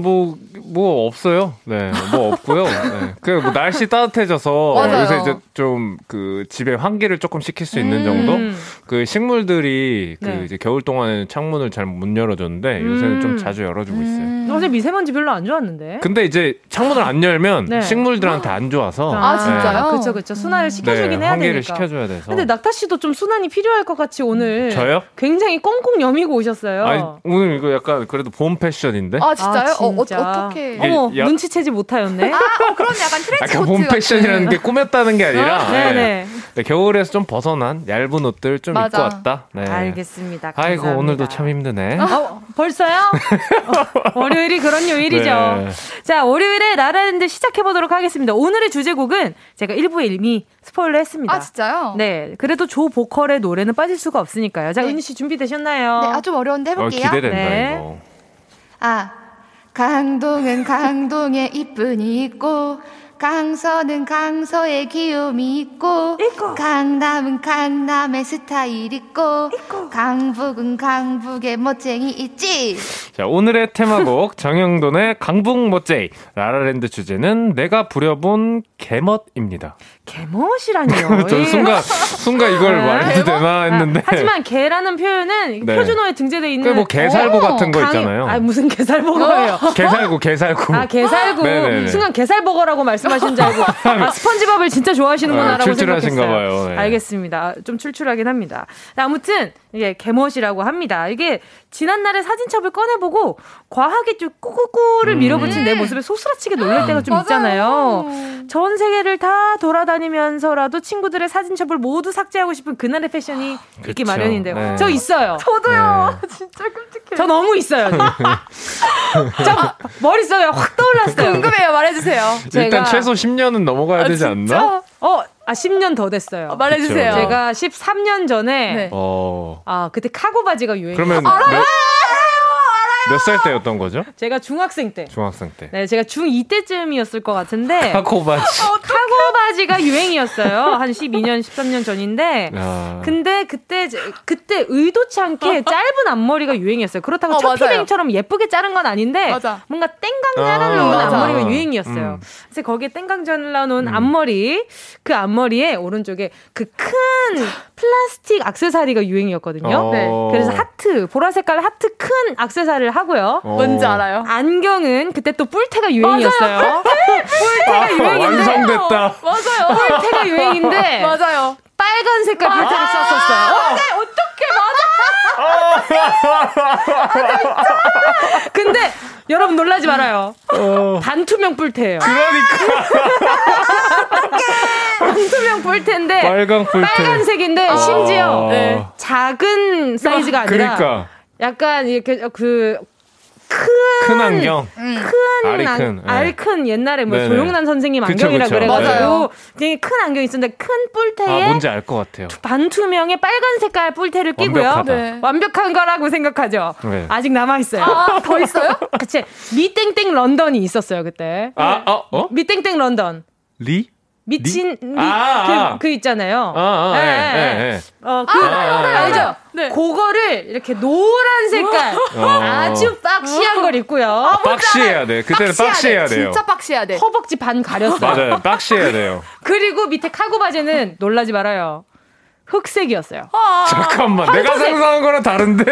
뭐, 뭐 없어요. 네, 뭐 없고요. 네. 그뭐 날씨 따뜻해져서 요새 이제 좀 그 집에 환기를 조금 시킬 수 있는 음. 정도? 그 식물들이 그 네. 이제 겨울 동안에는 창문을 잘 못 열어줬는데 음. 요새는 좀 자주 열어주고 있어요. 음. 어제 미세먼지 별로 안 좋았는데. 근데 이제 창문을 안 열면 네. 식물들한테 안 좋아서. 아, 진짜요? 그렇죠, 그렇죠. 순환을 시켜주긴 해야 환기를 되니까. 시켜줘야 돼서. 근데 낙타 씨도 좀 순환이 필요할 것 같이 오늘 저요? 굉장히 꽁꽁 여미고 오셨어요. 아니, 오늘 이거 약간 그래도 봄 패션인데. 아 진짜요? 아, 어, 어, 어 떻게? 어머 야... 눈치채지 못하였네. 아, 어, 그럼 약간 트렌치 코트. 봄 패션이라는 게 꾸몄다는 게 아니라. 어? 네네. 네. 네, 겨울에서 좀 벗어난 얇은 옷들 좀 맞아. 입고 왔다. 네. 알겠습니다. 감사합니다. 아이고 오늘도 참 힘드네. 어, 벌써요? 어, 월요일이 그런 요일이죠. 네. 자 월요일에 라라랜드 시작해 보도록 하겠습니다. 오늘의 주제곡은 제가 일부에 이미 스포일러 했습니다. 아, 진짜요? 네. 그래도 조 보컬의 노래는 빠질 수가 없으니까요. 자, 네. 은유 씨 준비되셨나요? 네, 아주 어려운데 해볼게요. 어, 기대된다, 네. 이거. 아, 강동은 강동에 이쁜이 있고, 강서는 강서에 귀요미 있고, 있고. 강남은 강남에 스타일 있고, 있고. 강북은 강북에 멋쟁이 있지. 자, 오늘의 테마곡 정영돈의 강북 모제이 라라랜드 주제는 내가 부려본 개멋입니다. 개멋이라니요. 저 순간 순간 이걸 네. 말해도 되나 했는데. 아, 하지만 개라는 표현은 네. 표준어에 등재돼 있는 뭐 개살구 같은 거 있잖아요. 아 무슨 개살버거예요? 개살구 개살구. 아 개살구. 네네네. 순간 개살버거라고 말씀하신 줄 알고 아, 스펀지밥을 진짜 좋아하시는구나라고 아, 생각했어요. 봐요. 네. 알겠습니다. 좀 출출하긴 합니다. 아무튼 예, 개멋이라고 합니다. 이게 지난날에 사진첩을 꺼내보고 과하게 좀 꾸꾸꾸를 음. 밀어붙인 내 모습에 소스라치게 놀랄 때가 좀 있잖아요. 전 세계를 다 돌아다니면서라도 친구들의 사진첩을 모두 삭제하고 싶은 그날의 패션이 그쵸. 있기 마련인데요. 네. 저 있어요. 저도요. 네. 진짜 끔찍해. 저 너무 있어요. 저 머릿속에 확 떠올랐어요. 궁금해요. 말해주세요. 일단 최소 10년은 넘어가야 아, 되지 않나? 어, 아, 10년 더 됐어요. 어, 말해주세요. 제가 13년 전에, 네. 어. 아, 그때 카고 바지가 유행했어요. 그러면 알아요! 몇 살 때였던 거죠? 제가 중학생 때. 중학생 때. 네, 제가 중2 때쯤이었을 것 같은데. 카고 바지. 어, 카고 바지가 유행이었어요. 한 12년, 13년 전인데. 야. 근데 그때, 그때 의도치 않게 짧은 앞머리가 유행이었어요. 그렇다고 어, 첫피뱅처럼 예쁘게 자른 건 아닌데. 맞아. 뭔가 땡강 잘라놓은 아, 앞머리가 유행이었어요. 음. 그래서 거기에 땡강 잘라놓은 음. 앞머리, 그 앞머리에 오른쪽에 그 큰 플라스틱 악세사리가 유행이었거든요. 어. 네. 그래서 하트, 보라 색깔 하트 큰 악세사리를 하고요. 어. 뭔지 알아요? 안경은 그때 또 뿔테가 유행이었어요. 뿔테가 아, 유행인데. 완성됐다. 맞아요. 뿔테가 유행인데. 맞아요. 빨간 색깔 뿔테를 아~ 썼었어요. 어. 네, 어떻게 맞아? 근데 여러분 놀라지 말아요. 어. 반투명 뿔테예요. 그러니까. 반투명 뿔테인데 빨간 뿔테. 빨간색인데 심지어 네. 작은 사이즈가 아니라 그러니까. 약간 이렇게 그 큰, 큰 안경. 큰, 알이 큰. 알 네. 큰 옛날에 뭐 네네. 조영남 선생님 안경이라 그쵸, 그쵸. 그래가지고 되게 큰 안경 있었는데 큰 뿔테에. 아, 뭔지 알 것 같아요. 반투명의 빨간 색깔 뿔테를 끼고요. 네. 완벽한 거라고 생각하죠. 네. 아직 남아 있어요. 아, 더 있어요? 그치. 미땡땡 런던이 있었어요, 그때. 아, 어? 어? 미땡땡 런던. 리? 미친 리, 아, 아, 그, 그 있잖아요. 아, 아. 어, 그, 아, 알죠? 네. 그거를 이렇게 노란 색깔 어. 아주 boxy한 걸 입고요. 아, boxy해야 돼. 그때는 boxy해야 돼요. 진짜 boxy해야 돼. 허벅지 반 가렸어. 맞아요. 박시해야 돼요. 그리고 밑에 카고 바지는 놀라지 말아요. 흑색이었어요. 아~ 잠깐만, 내가 상상한 거랑 다른데?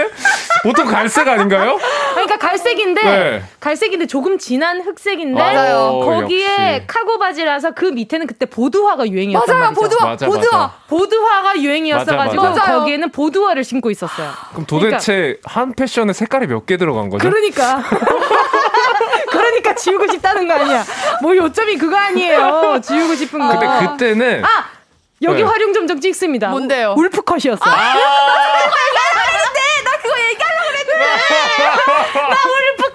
보통 갈색 아닌가요? 그러니까 갈색인데, 네. 갈색인데 조금 진한 흑색인데, 맞아요. 거기에 역시. 카고 바지라서 그 밑에는 그때 보드화가 유행이었단 맞아요, 말이죠. 보드화, 맞아, 보드화. 맞아. 보드화가 유행이었어가지고 맞아, 맞아. 거기에는 보드화를 신고 있었어요. 그럼 도대체 그러니까, 한 패션에 색깔이 몇 개 들어간 거죠? 그러니까. 그러니까 지우고 싶다는 거 아니야. 뭐 요점이 그거 아니에요. 지우고 싶은 거. 근데 그때는 아 여기 네. 활용 점정 찍습니다. 뭔데요? 울프컷이었어요. 아~ 얘기하는데 나 그거 얘기하려고 그랬는데 나 울프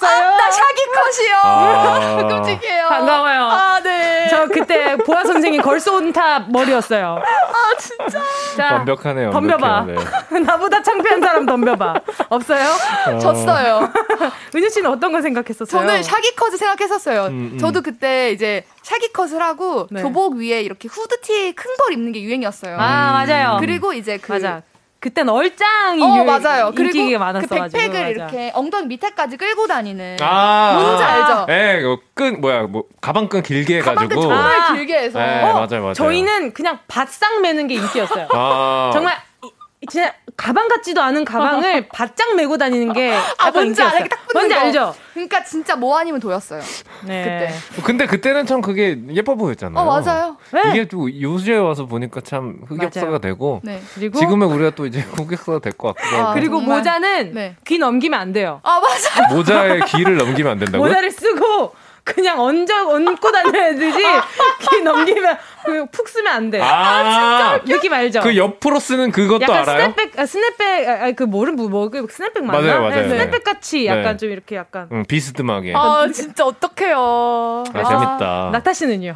컷 했었어요. 아, 나 샤기 컷이요. 아~ 끔찍해요. 반가워요. 아 네. 저 그때 보아 선생님 걸스온탑 머리였어요. 아 진짜. 자, 완벽하네요. 덤벼봐. 네. 나보다 창피한 사람 덤벼봐. 없어요? 어... 졌어요. 은유 씨는 어떤 거 생각했었어요? 저는 샤기 컷을 생각했었어요. 음, 음. 저도 그때 이제 샤기 컷을 하고 네. 교복 위에 이렇게 후드티 큰 걸 입는 게 유행이었어요. 아 맞아요. 그리고 이제 그 맞아. 그땐 얼짱이 어, 맞아요. 그리고 그 백팩을 맞아. 이렇게 엉덩이 밑에까지 끌고 다니는 아~ 뭔지 알죠? 예, 네, 끈 뭐야 뭐 가방끈 길게 해가지고 가방끈 정말 아~ 길게 해서 네, 어, 맞아요, 맞아요. 저희는 그냥 바싹 매는 게 인기였어요. 아~ 정말 진짜 가방 같지도 않은 가방을 바짝 메고 다니는 게 아, 뭔지 알아? 딱 뭔지 거. 알죠? 그러니까 진짜 뭐 아니면 도였어요. 네. 그때. 근데 그때는 참 그게 예뻐 보였잖아요. 어, 맞아요. 네. 이게 또 요새 와서 보니까 참 흑역사가 맞아요. 되고 네. 그리고 지금은 우리가 또 이제 흑역사가 될 것 같기도 아, 하고. 그리고 정말. 모자는 네. 귀 넘기면 안 돼요. 아, 맞아. 모자에 귀를 넘기면 안 된다고요? 모자를 쓰고 그냥 얹어 얹고 다녀야 되지 귀 넘기면 푹 쓰면 안 돼. 아, 아 느낌 알죠? 그 옆으로 쓰는 그것도 약간 알아요? 스냅백, 아, 스냅백, 아, 그 뭐를 뭐, 뭐그 스냅백 맞나? 맞아요, 맞아요. 네, 스냅백 같이 약간 네. 좀 이렇게 약간 응, 비스듬하게. 아 진짜 어떡해요. 아, 재밌다. 낙타 씨는요?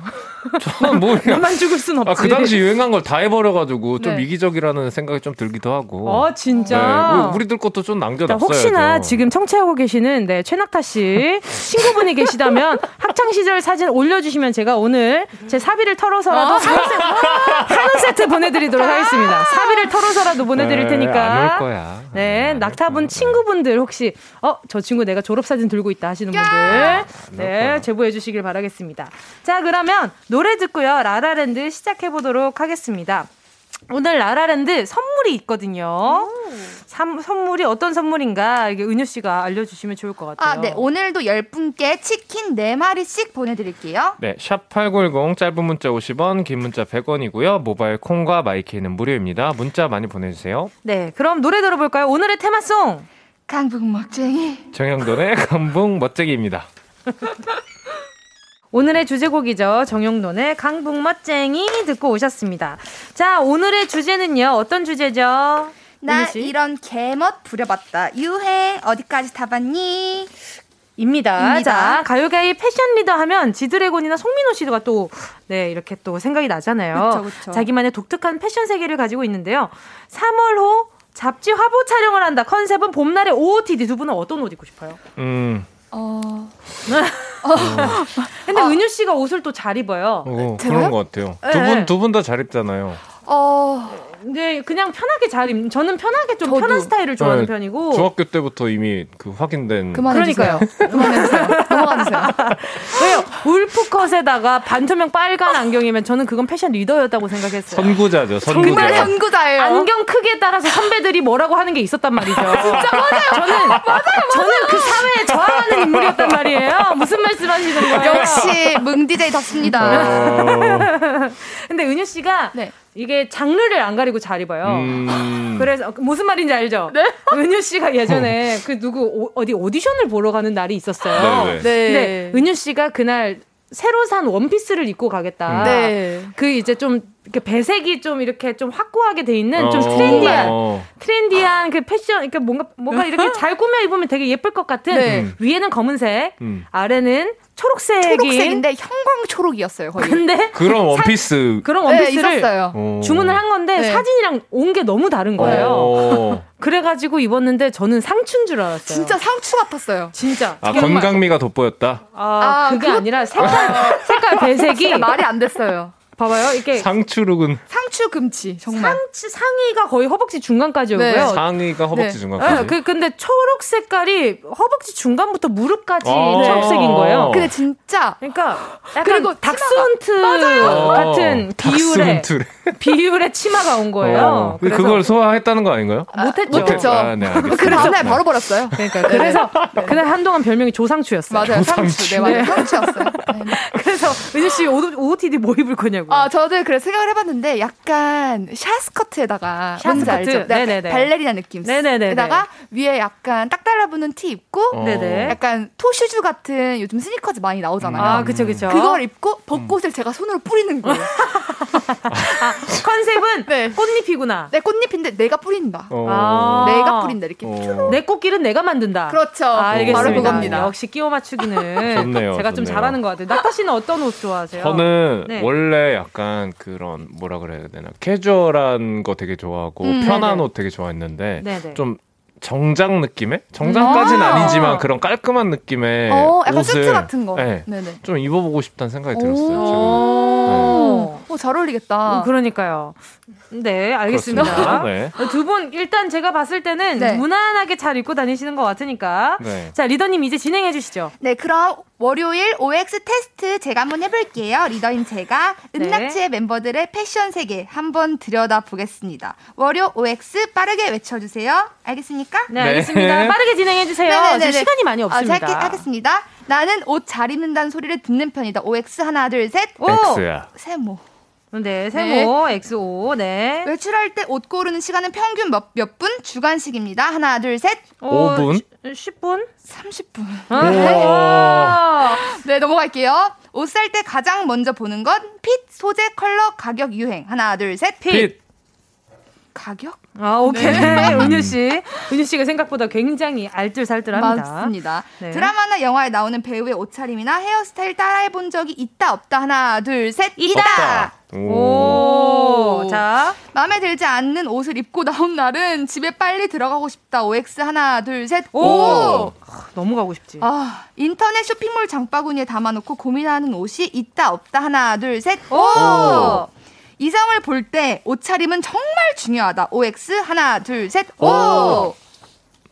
저는 뭐 만 죽을 순 없지. 아, 그 당시 유행한 걸 다 해버려가지고 좀 네. 이기적이라는 생각이 좀 들기도 하고. 어 진짜. 네, 뭐 우리들 것도 좀 남겨놨어요. 혹시나 지금 청취하고 계시는 네 최낙타 씨 친구분이 계시다면 학창 시절 사진 올려주시면 제가 오늘 제 사비를 털어서라도 어? 한우, 세트, 한우 세트 보내드리도록 하겠습니다. 사비를 털어서라도 보내드릴 네, 테니까. 거야. 네, 낙타분 친구분들 혹시 어 저 친구 내가 졸업 사진 들고 있다 하시는 분들 네 제보해 주시길 바라겠습니다. 자 그러면 노래 듣고요 라라랜드 시작해 보도록 하겠습니다. 오늘 라라랜드 선물이 있거든요. 삼, 선물이 어떤 선물인가 이게 은유 씨가 알려주시면 좋을 것 같아요. 아, 네. 오늘도 10분께 치킨 4마리씩 보내드릴게요. 네. 샵8910 짧은 문자 50원, 긴 문자 100원이고요. 모바일 콩과 마이케이는 무료입니다. 문자 많이 보내주세요. 네. 그럼 노래 들어볼까요? 오늘의 테마송. 강북 멋쟁이. 정영돈의 강북 멋쟁이입니다. 오늘의 주제곡이죠. 정용돈의 강북 멋쟁이 듣고 오셨습니다. 자, 오늘의 주제는요. 어떤 주제죠? 나 이런 개멋 부려봤다. 유행 어디까지 타봤니? 입니다. 입니다. 자, 가요계의 패션 리더 하면 지드래곤이나 송민호 씨가 또, 네, 이렇게 또 생각이 나잖아요. 그쵸, 그쵸. 자기만의 독특한 패션 세계를 가지고 있는데요. 3월호 잡지 화보 촬영을 한다. 컨셉은 봄날의 OOTD. 두 분은 어떤 옷 입고 싶어요? 음. 어. 근데 어. 은유 씨가 옷을 또 잘 입어요. 어, 그런 것 같아요. 두 분 두 분 다 잘 입잖아요. 어. 네, 그냥 편하게 잘 입. 저는 편하게 좀 저도. 편한 스타일을 좋아하는 네, 편이고. 중학교 때부터 이미 그 확인된. 그러니까요. 그만해주세요. 넘어가주세요. 왜요? 울프컷에다가 반투명 빨간 안경이면 저는 그건 패션 리더였다고 생각했어요. 선구자죠. 선구자. 정말 선구자예요. 안경 크기에 따라서 선배들이 뭐라고 하는 게 있었단 말이죠. 진짜 맞아요. 저는 맞아요, 맞아요. 저는 그 사회에 저항하는 인물이었단 말이에요. 무슨 말씀하시는 거예요? 역시 뭐 DJ답습니다. 어... 근데 은유 씨가 네. 이게 장르를 안 가리고 잘 입어요. 음. 그래서 무슨 말인지 알죠? 네? 은유 씨가 예전에 그 누구 어디 오디션을 보러 가는 날이 있었어요. 네. 네. 네. 네. 은유 씨가 그날 새로 산 원피스를 입고 가겠다. 음. 네. 그 이제 좀 이렇게 배색이 좀 이렇게 좀 확고하게 돼 있는 좀 어. trendy한 어. trendy한 그 패션 그러니까 뭔가 뭔가 이렇게 잘 꾸며 입으면 되게 예쁠 것 같은 네. 위에는 검은색, 음. 아래는 초록색인 초록색인데 형광 초록이었어요. 거의. 근데 그런 원피스 사, 그런 원피스를 네, 주문을 한 건데 네. 사진이랑 온 게 너무 다른 거예요. 그래가지고 입었는데 저는 상추인 줄 알았어요. 진짜 상추 같았어요. 진짜. 아 건강미가 돋보였다. 아, 아 그게 그거... 아니라 색깔 색깔 배색이 말이 안 됐어요. 봐봐요. 이게 상추룩은 상추 금치 정말 상추 상의가 거의 허벅지 중간까지 오고요. 네. 상의가 허벅지 네. 중간까지. 네. 그 근데 초록 색깔이 허벅지 중간부터 무릎까지 아~ 초록색인 거예요. 근데 진짜 그러니까 약간 그리고 닥스훈트 같은 어, 비율의 비율의 치마가 온 거예요. 어, 그래서 그걸 소화했다는 거 아닌가요? 아, 못했죠. 못했죠. 아, 네, 그 다음날 네. 바로 버렸어요. 그러니까 그래서 네. 그날 한동안 별명이 조상추였어요. 맞아요. 조상추. 네, 맞아요. 상추였어요. 그래서 은지 씨 OOTD 뭐 입을 거냐고. 아, 저도 그래 생각을 해봤는데 약간 샤스커트에다가 샤스커트 알죠? 네네네. 발레리나 느낌. 네네네.에다가 위에 약간 딱 달라붙는 티 입고 어. 네네. 약간 토슈즈 같은 요즘 스니커즈 많이 나오잖아요. 아, 그쵸 그쵸. 그걸 입고 벚꽃을 음. 제가 손으로 뿌리는 거예요. 아, 컨셉은 네. 꽃잎이구나. 네, 꽃잎인데 내가 뿌린다. 어. 아. 내가 뿌린다 이렇게. 어. 내 꽃길은 내가 만든다. 그렇죠. 아, 알겠습니다. 바로 그겁니다. 역시 끼워 맞추기는 좋네요, 제가 좋네요. 좀 잘하는 것 같아요. 낙타 씨는 어떤 옷 좋아하세요? 저는 네. 원래 약간 그런 뭐라 그래야 되나 캐주얼한 거 되게 좋아하고 음, 편한 네네. 옷 되게 좋아했는데 네네. 좀 정장 느낌의 정장까지는 아~ 아니지만 그런 깔끔한 느낌의 어, 약간 옷을 세트 같은 거. 네, 좀 입어보고 싶다는 생각이 들었어요. 최근에. 네. 오, 잘 어울리겠다. 어, 그러니까요. 네, 알겠습니다. 네. 두분 일단 제가 봤을 때는 네. 무난하게 잘 입고 다니시는 것 같으니까. 네. 자, 리더님 이제 진행해 주시죠. 네, 그럼 월요일 OX 테스트 제가 한번 해볼게요. 리더인 제가 은낙지의 네. 멤버들의 패션 세계 한번 들여다 보겠습니다. 월요 OX 빠르게 외쳐주세요. 알겠습니까? 네, 알겠습니다. 네. 빠르게 진행해 주세요. 시간이 많이 없습니다. 아, 짧게 하겠습니다. 나는 옷 잘 입는다는 소리를 듣는 편이다. OX 하나 둘 셋. 오! X야. 세모. 네, 세모, 네. XO, 네. 외출할 때 옷 고르는 시간은 평균 몇, 몇 분? 주간식입니다. 하나, 둘, 셋. 5분? 10분? 30분. 네. 네, 넘어갈게요. 옷 살 때 가장 먼저 보는 건 핏, 소재, 컬러, 가격, 유행. 하나, 둘, 셋. 핏. 가격? 아, 오케이. 네. 은유 씨. 은유 씨가 생각보다 굉장히 알뜰살뜰합니다. 맞습니다. 네. 드라마나 영화에 나오는 배우의 옷차림이나 헤어스타일 따라해 본 적이 있다 없다 하나 둘 셋 있다. 오. 오. 자, 마음에 들지 않는 옷을 입고 나온 날은 집에 빨리 들어가고 싶다. OX 하나 둘 셋. 오. 오. 너무 가고 싶지. 아, 인터넷 쇼핑몰 장바구니에 담아 놓고 고민하는 옷이 있다 없다 하나 둘 셋. 오. 오. 이성을 볼 때 옷차림은 정말 중요하다. OX 하나 둘 셋. 오.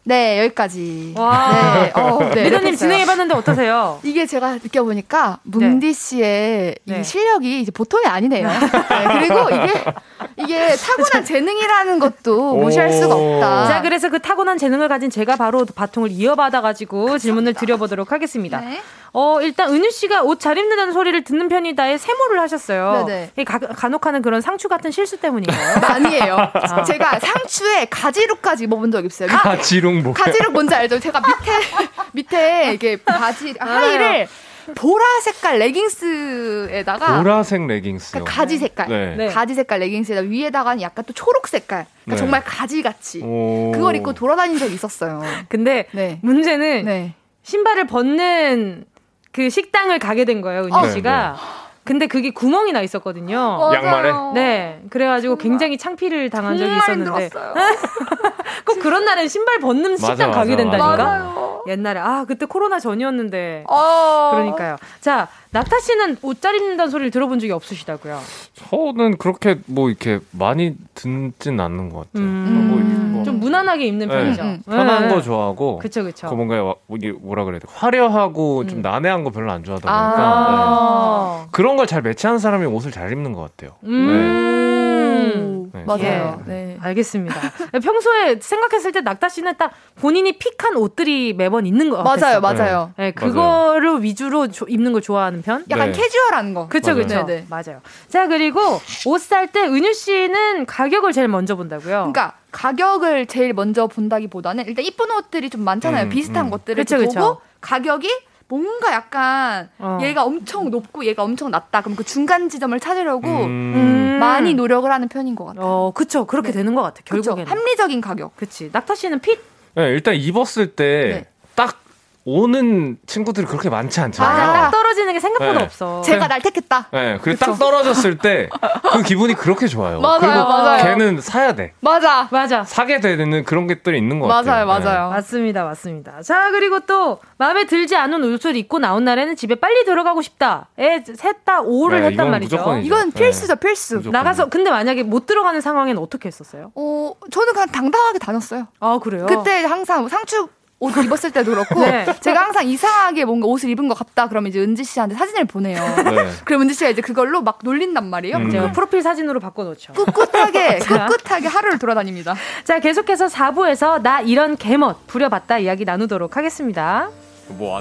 네, 여기까지. 와. 네. 어, 네. 미도님 진행해봤는데 어떠세요? 이게 제가 느껴보니까 뭉디 네. 씨의 네. 이 실력이 이제 보통이 아니네요. 네, 그리고 이게, 이게 타고난 재능이라는 것도 무시할 수가 없다. 자, 그래서 그 타고난 재능을 가진 제가 바로 바통을 이어받아가지고 질문을 드려보도록 하겠습니다. 네. 어, 일단 은유 씨가 옷 잘 입는다는 소리를 듣는 편이다에 세모를 하셨어요. 네네. 가, 간혹 하는 그런 상추 같은 실수 때문인가요? 아니에요. 아. 제가 상추에 가지룩까지 입어본 적 있어요. 가지룩 뭐? 가지룩 뭔지 알죠? 제가 밑에 밑에 이게 바지 하의를 보라 색깔 레깅스에다가 보라색 레깅스 그러니까 가지 색깔 네. 네. 가지 색깔 레깅스에다 위에다가 약간 또 초록 색깔 그러니까 네. 정말 가지 같이 그걸 입고 돌아다닌 적이 있었어요. 근데 네. 문제는 네. 신발을 벗는 그 식당을 가게 된 거예요, 은유 어. 씨가. 네, 네. 근데 그게 구멍이 나 있었거든요. 맞아요. 양말에? 네. 그래가지고 굉장히 창피를 당한 적이 있었는데. 꼭 그런 날엔 신발 벗는 식당 맞아, 가게 된다니까. 맞아요. 옛날에 아 그때 코로나 전이었는데. 어. 그러니까요. 자 낙타 씨는 옷 잘 입는다는 소리를 들어본 적이 없으시다고요? 저는 그렇게 뭐 이렇게 많이 듣진 않는 것 같아요. 음. 뭐, 뭐. 좀 무난하게 입는 네. 편이죠. 음. 편한 네. 거 좋아하고. 그쵸 그쵸. 그 뭔가 이게 뭐라 그래야 돼? 화려하고 음. 좀 난해한 거 별로 안 좋아하다 보니까 아~ 네. 그런 걸 잘 매치하는 사람이 옷을 잘 입는 것 같아요. 음~ 네. 네. 맞아요. 예. 네. 알겠습니다. 평소에 생각했을 때 낙타 씨는 딱 본인이 픽한 옷들이 매번 있는 것 같아요. 맞아요, 맞아요. 네, 그거를 맞아요. 위주로 조, 입는 걸 좋아하는 편? 약간 네. 캐주얼한 거. 그쵸, 그쵸. 네, 네. 맞아요. 자, 그리고 옷 살 때 은유 씨는 가격을 제일 먼저 본다고요? 그러니까 가격을 제일 먼저 본다기보다는 일단 이쁜 옷들이 좀 많잖아요. 음, 비슷한 음. 것들을 그쵸, 보고 그쵸. 가격이 뭔가 약간 어. 얘가 엄청 높고 얘가 엄청 낮다. 그럼 그 중간 지점을 찾으려고 음. 많이 노력을 하는 편인 것 같아요. 어, 그쵸. 그렇게 네. 되는 것 같아요. 결국에는. 합리적인 가격. 그치. 낙타 씨는 핏? 네, 일단 입었을 때딱 네. 오는 친구들이 그렇게 많지 않잖아요. 아, 딱 떨어지는 게 생각보다 네. 없어. 제가 날 택했다. 네, 그리고 딱 떨어졌을 때 그 기분이 그렇게 좋아요. 맞아요, 그리고 맞아요. 걔는 사야 돼. 맞아, 맞아. 사게 되는 그런 것들이 있는 것 맞아요, 같아요. 맞아요, 맞아요. 네. 맞습니다, 맞습니다. 자, 그리고 또 마음에 들지 않은 옷을 입고 나온 날에는 집에 빨리 들어가고 싶다. 에, 셋다 오를 네, 했단 말이죠. 무조건이죠. 이건 필수죠, 네. 필수. 무조건이죠. 나가서 근데 만약에 못 들어가는 상황에는 어떻게 했었어요? 어, 저는 그냥 당당하게 다녔어요. 아, 그래요? 그때 항상 상추 옷 입었을 때도 그렇고 네. 제가 항상 이상하게 뭔가 옷을 입은 것 같다 그러면 이제 은지 씨한테 사진을 보내요. 네. 그럼 은지 씨가 이제 그걸로 막 놀린단 말이에요. 음. 제가 프로필 사진으로 바꿔놓죠. 꿋꿋하게 꿋꿋하게 하루를 돌아다닙니다. 자 계속해서 4부에서 나 이런 개멋 부려봤다 이야기 나누도록 하겠습니다. 뭐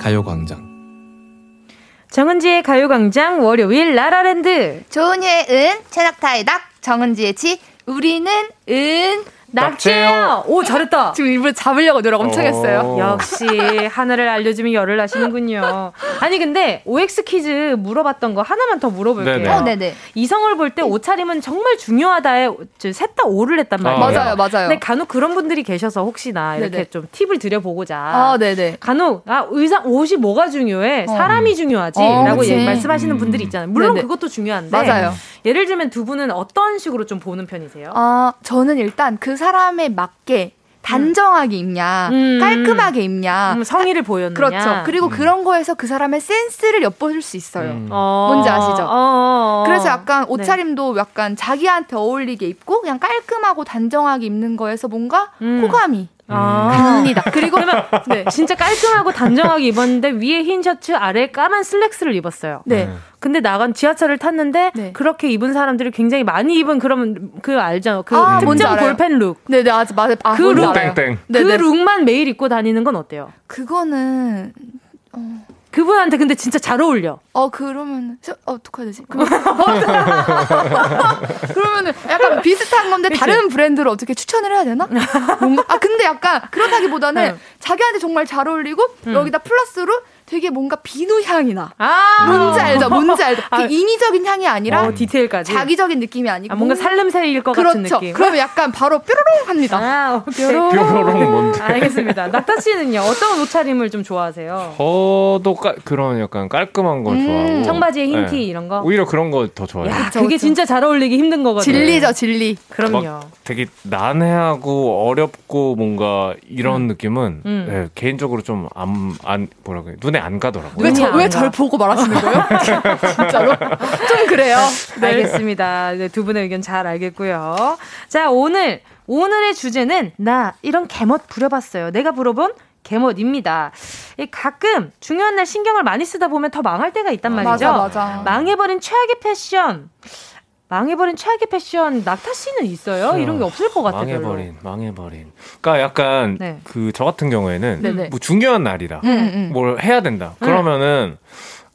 가요광장. 정은지의 가요광장 월요일 라라랜드. 조은희의 은 최낙타의 낙 정은지의 지 우리는 은 낙지예요. 오 잘했다. 지금 일부러 잡으려고 노력 엄청 했어요. 어. 역시 하나를 알려주면 열을 나시는군요. 아니 근데 OX 퀴즈 물어봤던 거 하나만 더 물어볼게요. 네네. 어, 네네. 이성을 볼 때 옷차림은 정말 중요하다에 셋 다 오를 했단 말이에요. 아, 맞아요, 맞아요. 근데 간혹 그런 분들이 계셔서 혹시나 이렇게 네네. 좀 팁을 드려보고자. 아, 네네. 간혹 아 의상 옷이 뭐가 중요해? 어. 사람이 중요하지라고 어, 말씀하시는 분들이 있잖아요. 물론 네네. 그것도 중요한데. 맞아요. 예를 들면 두 분은 어떤 식으로 좀 보는 편이세요? 아 저는 일단 그 사람에 맞게 단정하게 입냐, 음. 깔끔하게 입냐, 음, 성의를 보였느냐. 그렇죠. 그리고 음. 그런 거에서 그 사람의 센스를 엿보실 수 있어요. 음. 어. 뭔지 아시죠? 어. 그래서 약간 네. 옷차림도 네. 약간 자기한테 어울리게 입고 그냥 깔끔하고 단정하게 입는 거에서 뭔가 음. 호감이 아. 갑니다. 그리고 그러면 네. 진짜 깔끔하고 단정하게 입었는데 위에 흰 셔츠, 아래 까만 슬랙스를 입었어요. 네. 네. 근데 나간 지하철을 탔는데 네. 그렇게 입은 사람들이 굉장히 많이 입은 그러면 그 알잖아. 그 아, 특정 볼펜 look. 네, 네, 맞아, 맞아. 아, 그 look, 땡땡. 그 네, 네. look만 매일 입고 다니는 건 어때요? 그거는 어. 그분한테 근데 진짜 잘 어울려. 어 그러면 어, 어떡해야 되지? 그러면은 약간 비슷한 건데 그치? 다른 브랜드를 어떻게 추천을 해야 되나? 뭔가 아 근데 약간 그렇다기보다는 응. 자기한테 정말 잘 어울리고 응. 여기다 플러스로 되게 뭔가 비누 향이 나. 아~ 뭔지 알죠? 뭔지 알죠? 아, 인위적인 향이 아니라 어, 디테일까지 자기적인 느낌이 아니고 아, 뭔가 살림새일 것 그렇죠. 같은 느낌. 그러면 약간 바로 뾰로롱 합니다. 아, 뾰로롱. 뾰로롱 뭔데? 알겠습니다. 낙타 씨는요 어떤 옷차림을 좀 좋아하세요? 저도 깔, 그런 약간 깔끔한 거 음, 좋아하고 청바지에 흰티 네. 이런 거. 오히려 그런 거 더 좋아해요. 야, 그게 진짜 잘 어울리기 힘든 거거든요. 진리죠, 진리. 그럼요. 되게 난해하고 어렵고 뭔가 이런 음. 느낌은 음. 네, 개인적으로 좀 안 안 뭐라고 해 눈에 안 가더라고요. 왜절 보고 말하시는 거예요? 진짜로? 좀 그래요. 네. 알겠습니다. 네, 두 분의 의견 잘 알겠고요. 자, 오늘 오늘의 주제는 나 이런 개멋 부려봤어요. 내가 물어본 개멋입니다. 가끔 중요한 날 신경을 많이 쓰다 보면 더 망할 때가 있단 말이죠. 맞아, 맞아. 망해버린 최악의 패션. 망해버린 최악의 패션 낙타 씨는 있어요? 어, 이런 게 없을 것 같아요. 망해버린, 별로. 망해버린. 그러니까 약간 네. 그저 같은 경우에는 네네. 뭐 중요한 날이다, 음, 음. 뭘 해야 된다. 음. 그러면은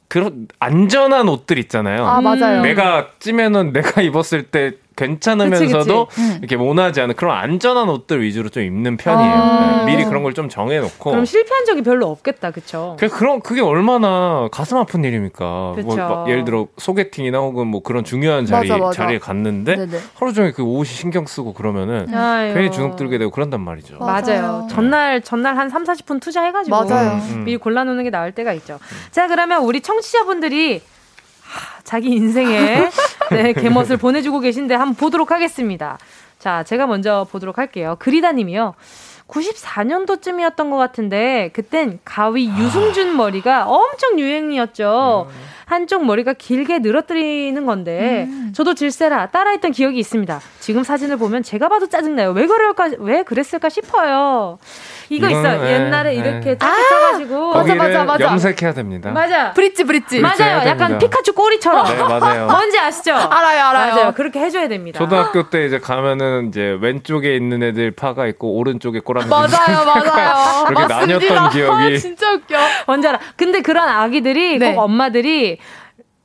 그런 안전한 옷들 있잖아요. 아 맞아요. 내가 찌면은 내가 입었을 때 괜찮으면서도 그치, 그치. 이렇게 모나지 않은 그런 안전한 옷들 위주로 좀 입는 편이에요. 아~ 네, 미리 그런 걸 좀 정해놓고. 그럼 실패한 적이 별로 없겠다, 그쵸? 그 그런 그게 얼마나 가슴 아픈 일입니까? 뭐, 예를 들어 소개팅이나 혹은 뭐 그런 중요한 자리 맞아, 맞아. 자리에 갔는데 네네. 하루 종일 그 옷이 신경 쓰고 그러면은 아유. 괜히 주눅 들게 되고 그런단 말이죠. 맞아요. 맞아요. 전날 전날 한 3, 40분 투자해가지고 맞아요. 음. 미리 골라놓는 게 나을 때가 있죠. 자, 그러면 우리 청취자분들이 자기 인생에 네, 개멋을 보내주고 계신데 한번 보도록 하겠습니다. 자, 제가 먼저 보도록 할게요. 그리다님이요. 94년도쯤이었던 것 같은데 그땐 가위 유승준 머리가 엄청 유행이었죠. 음. 한쪽 머리가 길게 늘어뜨리는 건데 음. 저도 질세라 따라했던 기억이 있습니다. 지금 사진을 보면 제가 봐도 짜증나요. 왜 그럴까 왜 그랬을까 싶어요. 이거 있어. 네, 옛날에 네. 이렇게 짝이 아~ 맞아 맞아 맞아. 염색해야 됩니다. 맞아. 브릿지 브릿지. 맞아요. 약간 피카츄 꼬리처럼. 네 맞아요. 뭔지 아시죠? 알아요 알아요. 맞아요. 그렇게 해줘야 됩니다. 초등학교 때 이제 가면은 이제 왼쪽에 있는 애들 파가 있고 오른쪽에 꼬랑지. 맞아요 맞아요. 그렇게 나뉘었던 기억이. 아, 진짜 웃겨. 뭔지 알아. 근데 그런 아기들이 네. 꼭 엄마들이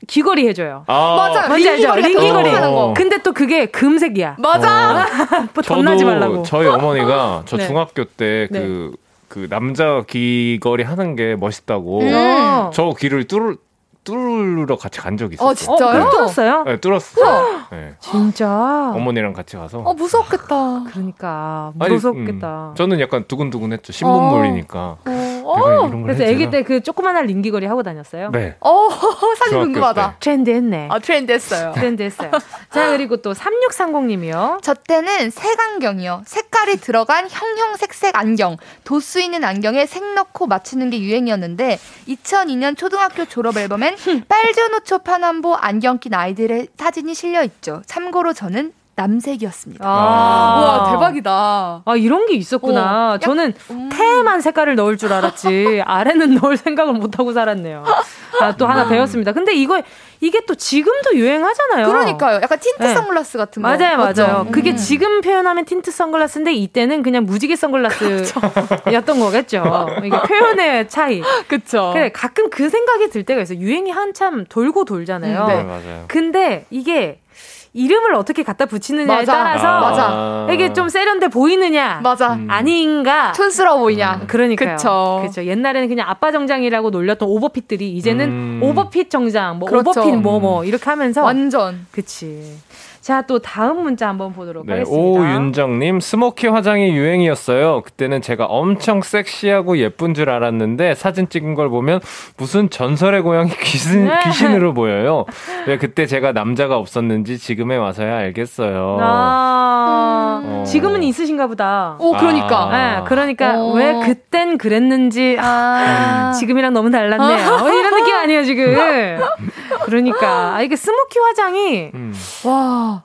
귀걸이 해줘요. 아~ 맞아, 뭔지 알죠? 링귀걸이. 어. 근데 또 그게 금색이야. 맞아. 어. 뭐 덧나지 말라고. 저희 어머니가 저 네. 중학교 때그 네. 그 남자 귀걸이 하는 게 멋있다고 음. 저 귀를 뚫을 뚫으러 같이 간 적이 있어요. 어, 진짜요? 어, 뚫었어요? 네, 뚫었어요. 네. 진짜? 어머니랑 같이 가서. 어, 무섭겠다. 그러니까. 무섭겠다. 음, 저는 약간 두근두근했죠. 신문물이니까. 어. 어. 그래서 아기 때 그 조그만한 링기거리 하고 다녔어요? 네. 어, 사진 궁금하다. 트렌드 했네. 아, 트렌드 했어요. 트렌드 했어요. 자, 그리고 또 3630님이요. 저 때는 색안경이요. 색깔이 들어간 형형색색 안경. 도수 있는 안경에 색 넣고 맞추는 게 유행이었는데 2002년 초등학교 졸업 보면 빨주노초 파남보 안경 낀 아이들의 사진이 실려 있죠. 참고로 저는 남색이었습니다. 아. 와 대박이다. 아 이런 게 있었구나. 어, 저는 음. 태만 색깔을 넣을 줄 알았지 아래는 넣을 생각을 못 하고 살았네요. 아, 또 하나 음. 배웠습니다. 근데 이거 이게 또 지금도 유행하잖아요. 그러니까요. 약간 틴트 네. 선글라스 같은 거. 맞아요, 맞아요. 음. 그게 지금 표현하면 틴트 선글라스인데 이때는 그냥 무지개 선글라스였던 거겠죠. 이게 표현의 차이. 그렇죠. 그래 가끔 그 생각이 들 때가 있어요. 유행이 한참 돌고 돌잖아요. 음, 네. 맞아요. 근데 이게 이름을 어떻게 갖다 붙이느냐에 맞아. 따라서 아. 맞아. 이게 좀 세련돼 보이느냐 맞아. 음. 아닌가 촌스러워 보이냐 음. 그러니까요 그렇죠 옛날에는 그냥 아빠 정장이라고 놀렸던 오버핏들이 이제는 음. 오버핏 정장 뭐 그렇죠. 오버핏 뭐뭐 뭐 이렇게 하면서 완전 그치 자, 또 다음 문자 한번 보도록 네, 하겠습니다. 오윤정님, 스모키 화장이 유행이었어요. 그때는 제가 엄청 섹시하고 예쁜 줄 알았는데 사진 찍은 걸 보면 무슨 전설의 고양이 귀신, 네. 귀신으로 보여요. 왜 그때 제가 남자가 없었는지 지금에 와서야 알겠어요. 아, 어. 지금은 있으신가 보다. 오, 그러니까. 아. 네, 그러니까 오. 왜 그땐 그랬는지 아. 지금이랑 너무 달랐네요. 어, 이런 느낌 아니에요, 지금. 그러니까. 아, 이게 smoky 화장이, 음. 와.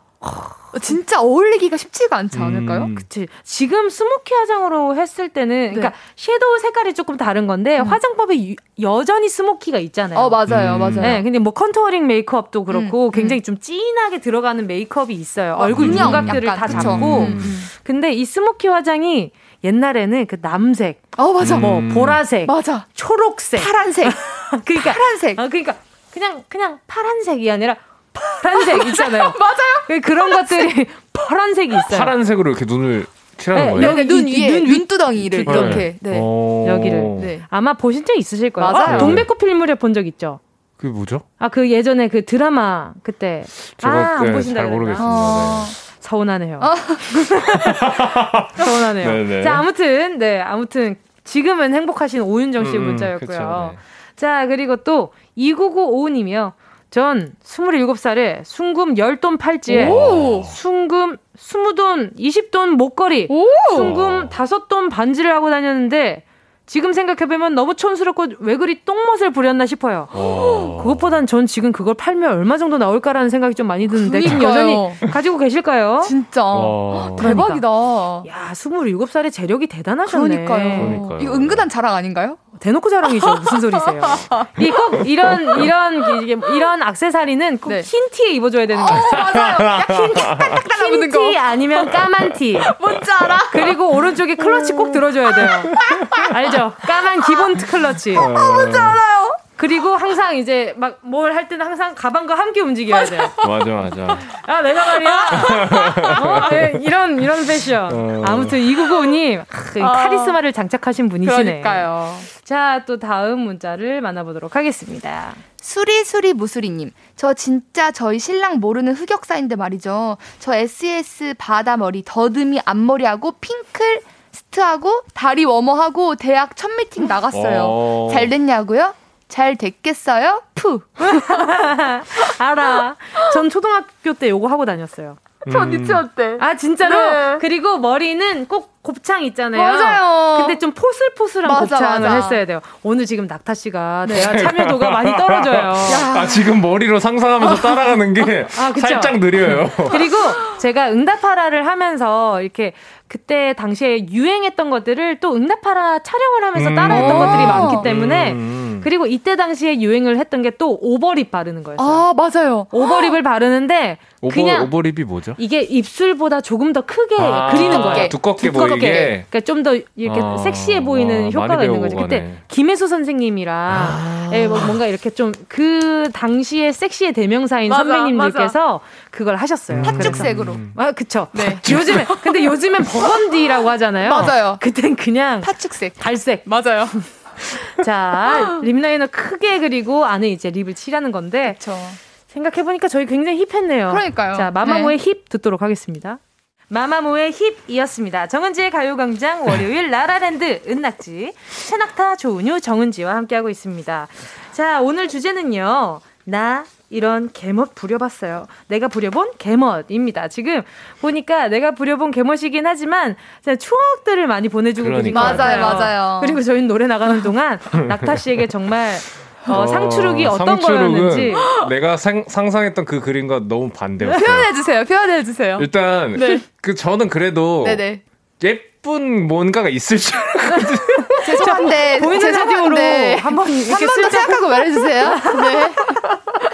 진짜 어울리기가 쉽지가 않지 않을까요? 음. 그치. 지금 smoky 화장으로 했을 때는, 네. 그러니까 shadow 색깔이 조금 다른 건데, 음. 화장법에 유, 여전히 smoky가 있잖아요. 어, 맞아요, 음. 맞아요. 네, 근데 뭐 contouring 메이크업도 그렇고, 음. 굉장히 좀 진하게 들어가는 메이크업이 있어요. 어, 얼굴 윤곽들을 다. 잡고. 음. 근데 이 smoky 화장이 옛날에는 그 남색, 어 맞아, 뭐 보라색, 맞아, 초록색, 파란색, 그러니까 파란색, 어, 그러니까 그냥 그냥 파란색이 아니라 파란색 있잖아요. 맞아요. 그런 파란색. 것들이 파란색이 있어요. 파란색으로 이렇게 눈을 칠하는 네, 거예요? 여기 눈 위에 눈 윗두덩이를 네. 이렇게 네. 여기를 네. 아마 보신 적 있으실 거예요. 맞아요. 아, 동백꽃 필물에 본적 있죠? 그게 뭐죠? 아 그 예전에 그 드라마 그때 제가 아, 안 보신다 잘 모르겠습니다. 어... 서운하네요. 어? 서운하네요. 네네. 자 아무튼 네 아무튼 지금은 행복하신 오윤정 씨 음, 문자였고요. 그쵸, 네. 자 그리고 또 2995님이요. 전 27살에 순금 10돈 팔찌에 오! 순금 20돈, 20돈 목걸이, 오! 순금 5돈 반지를 하고 다녔는데 지금 생각해보면 너무 촌스럽고 왜 그리 똥멋을 부렸나 싶어요. 오. 그것보단 전 지금 그걸 팔면 얼마 정도 나올까라는 생각이 좀 많이 드는데 지금 여전히 가지고 계실까요? 진짜 와. 대박이다. 야, 27살에 재력이 대단하셨네. 그러니까요. 그러니까요. 이거 은근한 자랑 아닌가요? 대놓고 자랑이죠. 무슨 소리세요? 이꼭 이런 이런 이게 이런 악세사리는 꼭흰 티에 입어줘야 되는 거예요. 어, 맞아요. 흰, 티 아니면 까만 티. 뭔지 알아? 그리고 오른쪽에 클러치 꼭 들어줘야 돼요. 알죠? 까만 기본 클러치. 어, 뭔지 알아요. 그리고 항상 이제 막 뭘 할 때는 항상 가방과 함께 움직여야 돼요. 맞아 맞아. 아 내가 말이야. 어, 네, 이런 이런 패션. 어. 아무튼 이구고님 그 아. 카리스마를 장착하신 분이시네. 그러니까요. 자또 다음 문자를 만나보도록 하겠습니다. 수리수리 무수리님, 저 진짜 저희 신랑 모르는 흑역사인데 말이죠. 저 SES 바다 머리, 더듬이 앞머리하고 핑클 스트하고 다리 워머하고 대학 첫 미팅 나갔어요. 어. 잘 됐냐고요? 잘 됐겠어요? 푸. 알아. 전 초등학교 때 요거 하고 다녔어요. 전 유치원 때. 아, 진짜로? 네. 그리고 머리는 꼭 곱창 있잖아요. 맞아요. 근데 좀 포슬포슬한 맞아, 곱창을 맞아. 했어야 돼요. 오늘 지금 낙타 씨가 네. 대화 참여도가 많이 떨어져요. 아, 지금 머리로 상상하면서 따라가는 게 아, 살짝 느려요. 그리고 제가 응답하라를 하면서 이렇게 그때 당시에 유행했던 것들을 또 응답하라 촬영을 하면서 따라했던 음~ 것들이 많기 때문에 음~ 그리고 이때 당시에 유행을 했던 게 또 오버립 바르는 거였어요. 아 맞아요. 오버립을 바르는데 오버, 그냥 오버립이 뭐죠? 이게 입술보다 조금 더 크게 아~ 그리는 거예요. 두껍게, 두껍게 보이게. 그러니까 좀 더 이렇게 아~ 섹시해 보이는 효과가 있는 거죠. 그때 김혜수 선생님이랑 아~ 예, 뭐 뭔가 이렇게 좀 그 당시에 섹시의 대명사인 맞아, 선배님들께서 맞아. 그걸 하셨어요. 팥죽색으로. 음. 아 그쵸. 네. 요즘에 근데 요즘엔 버건디라고 하잖아요. 맞아요. 그땐 그냥 파축색, 갈색. 맞아요. 자, lip liner 크게 그리고 안에 이제 lip을 칠하는 건데. 그쵸. 생각해보니까 저희 굉장히 hip했네요. 그러니까요. 자, 마마무의 네. 힙 듣도록 하겠습니다. 마마무의 HIP이었습니다. 정은지의 가요광장 월요일 라라랜드 은낙지 최낙타 조은유 정은지와 함께하고 있습니다. 자 오늘 주제는요. 나 이런 개멋 부려봤어요. 내가 부려본 개멋입니다. 지금 보니까 내가 부려본 개멋이긴 하지만 추억들을 많이 보내주고 계신 것. 맞아요, 맞아요. 그리고 저희는 노래 나가는 동안 낙타 씨에게 정말 어, 어, 상추룩이 어떤 거였는지 내가 상, 상상했던 그 그림과 너무 반대였어요. 표현해 주세요. 표현해 주세요. 일단 네. 그 저는 그래도 네네. 예쁜 뭔가가 있을 줄 알았거든요. 죄송한데 보이는 라디오로 한번 이렇게 한번 더 생각하고 말해주세요. 네.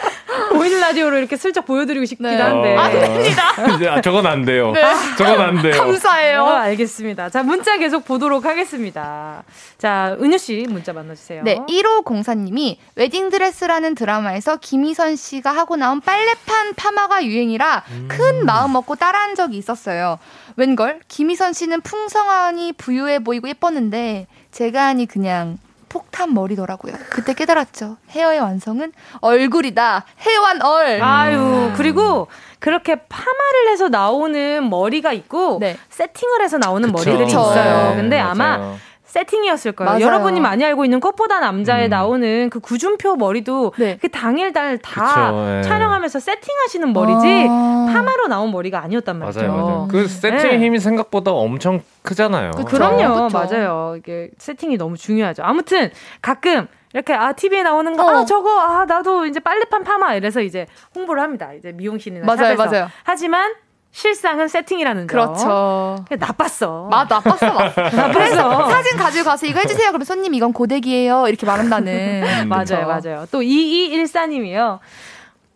보이는 라디오로 이렇게 슬쩍 보여드리고 싶긴 네. 한데. 안 됩니다. 아, 저건 안 돼요. 네. 저건 안 돼요. 감사해요. 어, 알겠습니다. 자, 문자 계속 보도록 하겠습니다. 자, 은유씨 문자 만나주세요. 네, 1호 공사님이 웨딩드레스라는 드라마에서 김희선 씨가 하고 나온 빨래판 파마가 유행이라 음. 큰 마음 먹고 따라한 적이 있었어요. 웬걸? 김희선 씨는 풍성하니 부유해 보이고 예뻤는데 제가 하니 그냥 폭탄 머리더라고요. 그때 깨달았죠. 헤어의 완성은 얼굴이다. 해완얼. 아유, 그리고 그렇게 파마를 해서 나오는 머리가 있고 네. 세팅을 해서 나오는 그쵸. 머리들이 있어요. 네, 근데 맞아요. 아마 세팅이었을 거예요. 맞아요. 여러분이 많이 알고 있는 꽃보다 남자에 음. 나오는 그 구준표 머리도 네. 그 당일날 다 네. 촬영하면서 세팅하시는 머리지 아~ 파마로 나온 머리가 아니었단 말이죠. 맞아요, 맞아요. 그 세팅 네. 힘이 생각보다 엄청 크잖아요. 그, 그럼요, 그쵸. 맞아요. 이게 세팅이 너무 중요하죠. 아무튼 가끔 이렇게 아 TV에 나오는 거, 아, 어. 아 저거 아 나도 이제 빨래판 파마 이래서 이제 홍보를 합니다. 이제 미용실이나 맞아요, 샵에서. 맞아요. 하지만 실상은 세팅이라는 점. 그렇죠. 나빴어. 마, 나빴어, 나빴어. 사진 가지고 가서 이거 해주세요. 그러면 손님 이건 고데기예요. 이렇게 말한다는. 음, 맞아요, 맞아요. 또 2214님이요.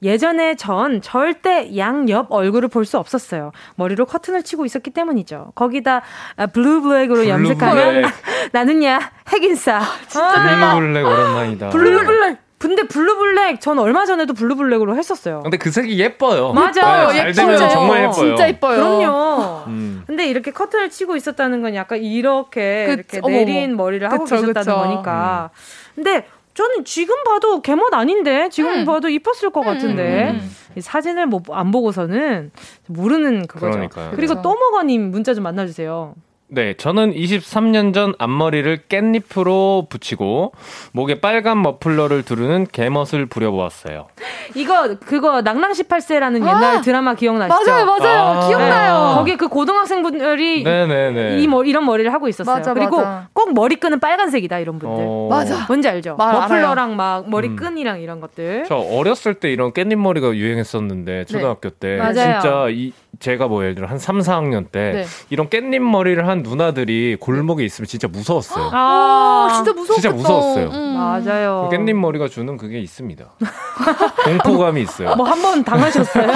예전에 전 절대 양옆 얼굴을 볼 수 없었어요. 머리로 커튼을 치고 있었기 때문이죠. 거기다 아, blue black으로 염색하면 나는야 핵인싸. 진짜 blue black 오랜만이다. blue black. 근데 blue black 전 얼마 전에도 blue black으로 했었어요. 근데 그 색이 예뻐요. 맞아요. 네, 잘 되면 정말 예뻐요. 진짜 예뻐요. 그럼요. 음. 근데 이렇게 커튼을 치고 있었다는 건 약간 이렇게 그, 이렇게 어머, 내린 머리를 하고 그쵸, 계셨다는 그쵸. 거니까. 음. 근데 저는 지금 봐도 개멋 아닌데 지금 음. 봐도 이뻤을 것 같은데 음. 사진을 뭐 안 보고서는 모르는 그거죠. 그러니까요. 그리고 그쵸. 또먹어님 문자 좀 만나주세요. 네, 저는 23년 전 앞머리를 깻잎으로 붙이고 목에 빨간 머플러를 두르는 개멋을 부려보았어요. 이거 그거 낭랑 18세라는 아, 옛날 드라마 기억나시죠? 맞아요, 맞아요, 아, 기억나요. 네, 거기 그 고등학생분들이 네네네. 이 머, 이런 머리를 하고 있었어요. 맞아, 그리고 맞아. 꼭 머리끈은 빨간색이다 이런 분들. 어... 맞아. 뭔지 알죠? 머플러랑 알아요. 막 머리끈이랑 음. 이런 것들. 저 어렸을 때 이런 깻잎 머리가 유행했었는데 초등학교 네. 때 맞아요. 진짜 이 제가 뭐 예를 들어 한 3, 4학년 때 네. 이런 깻잎 머리를 한 누나들이 골목에 있으면 진짜 무서웠어요. 아, 진짜 무서웠 진짜 무서웠어요. 음. 맞아요. 깻잎 머리가 주는 그게 있습니다. 공포감이 있어요. 뭐 한 번 당하셨어요?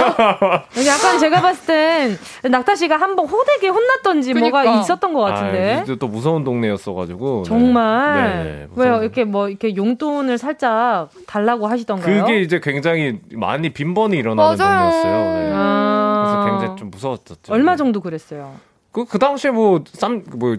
약간 제가 봤을 땐 낙타 씨가 한 번 호되게 혼났던지 그러니까. 뭐가 있었던 것 같은데. 아, 또 무서운 동네였어가지고. 네. 정말. 네. 네, 왜요? 이렇게 뭐 이렇게 용돈을 살짝 달라고 하시던가요? 그게 이제 굉장히 많이 빈번히 일어나는 맞아요. 동네였어요. 네. 아. 그래서 굉장히 좀 무서웠었죠. 얼마 네. 정도 그랬어요? 그, 그 당시에 뭐, 쌈, 뭐,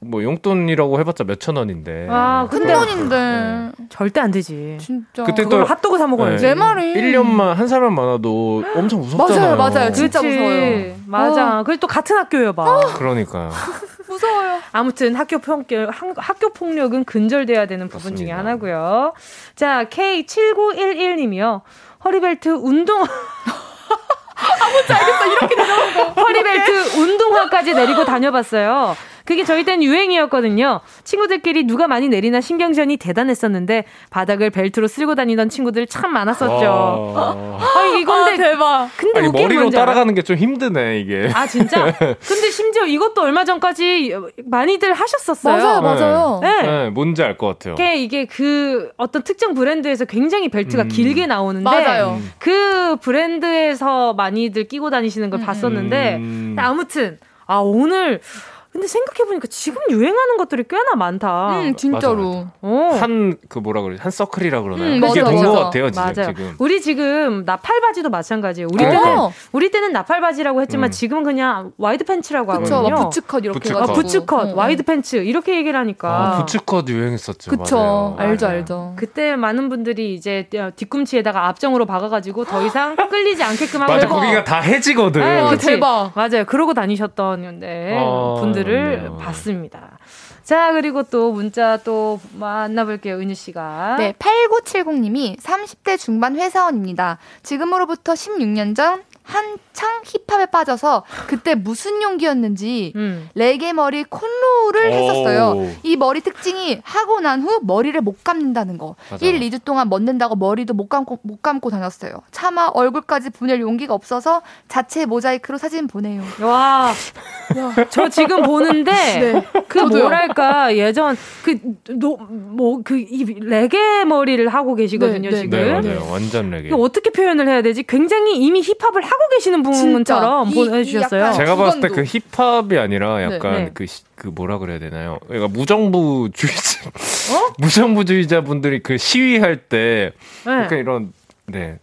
뭐 용돈이라고 해봤자 몇천 원인데. 아, 큰 돈인데. 네. 절대 안 되지. 진짜. 그때 또 핫도그 사 먹어야지. 네. 내 말이. 1년만 한 살만 많아도 엄청 무섭잖아요. 맞아요, 맞아요. 진짜 그치. 무서워요. 맞아. 어. 그리고 또 같은 학교여 봐. 어. 그러니까요. 무서워요. 아무튼 학교 폭력 학교 폭력은 근절돼야 되는 부분 맞습니다. 중에 하나고요. 자, K7911 님이요. 허리벨트 운동 아, 뭔지 알겠어. 이렇게 내려오는 거. 허리벨트 운동화까지 내리고 다녀봤어요. 그게 저희 땐 유행이었거든요. 친구들끼리 누가 많이 내리나 신경전이 대단했었는데 바닥을 벨트로 쓸고 다니던 친구들 참 많았었죠. 아, 이건데 아, 대박. 근데 아니, 머리로 따라가는 게 좀 힘드네 이게. 아 진짜? 근데 심지어 이것도 얼마 전까지 많이들 하셨었어요. 맞아요, 맞아요. 네, 네. 네 뭔지 알 것 같아요. 이게, 이게 그 어떤 특정 브랜드에서 굉장히 벨트가 음. 길게 나오는데 맞아요. 그 브랜드에서 많이들 끼고 다니시는 걸 음. 봤었는데 음. 아무튼 아 오늘 근데 생각해보니까 지금 유행하는 것들이 꽤나 많다. 음, 진짜로. 어. 한, 그 뭐라 그래, 한 서클이라 그러나요? 음, 이게 된것 같아요, 진짜, 맞아요. 지금. 우리 지금 나팔바지도 마찬가지예요. 우리 그러니까. 때는, 우리 때는 나팔바지라고 했지만 음. 지금은 그냥 wide 팬츠라고 그쵸, 하거든요. boots cut 이렇게 boots cut. 아, boots cut, 음. wide 팬츠 이렇게 얘기를 하니까. 아, boots cut 유행했었죠. 그쵸. 맞아요. 알죠, 알죠. 그때 많은 분들이 이제 뒤꿈치에다가 압정으로 박아가지고 더 이상 끌리지 않게끔 하고. 맞아, 거기가 다 해지거든. 네, 어, 대박. 맞아요. 그러고 다니셨던 네, 어, 분들을 네. 봤습니다. 자, 그리고 또 문자 또 만나볼게요, 은유 씨가. 네, 8970님이 30대 중반 회사원입니다. 지금으로부터 16년 전 한창 힙합에 빠져서 그때 무슨 용기였는지 음. 레게 머리 cornrow를 했었어요. 이 머리 특징이 하고 난 후 머리를 못 감는다는 거. 맞아. 1, 2주 동안 멋낸다고 머리도 못 감고 못 감고 다녔어요. 차마 얼굴까지 보낼 용기가 없어서 자체 모자이크로 사진 보내요. 와. 저 지금 보는데 네. 그 저도요. 뭐랄까 예전 그뭐그 이 레게 머리를 하고 계시거든요, 네, 네. 지금. 네, 맞아요. 완전 레게. 어떻게 표현을 해야 되지? 굉장히 이미 힙합을 하고 하고 계시는 분처럼 보내주셨어요. 제가 봤을 때 그 힙합이 아니라 약간 네, 네. 그, 그 뭐라 그래야 되나요? 그러니까 무정부주의자, 어? 무정부주의자분들이 그 시위할 때 네. 약간 이런 네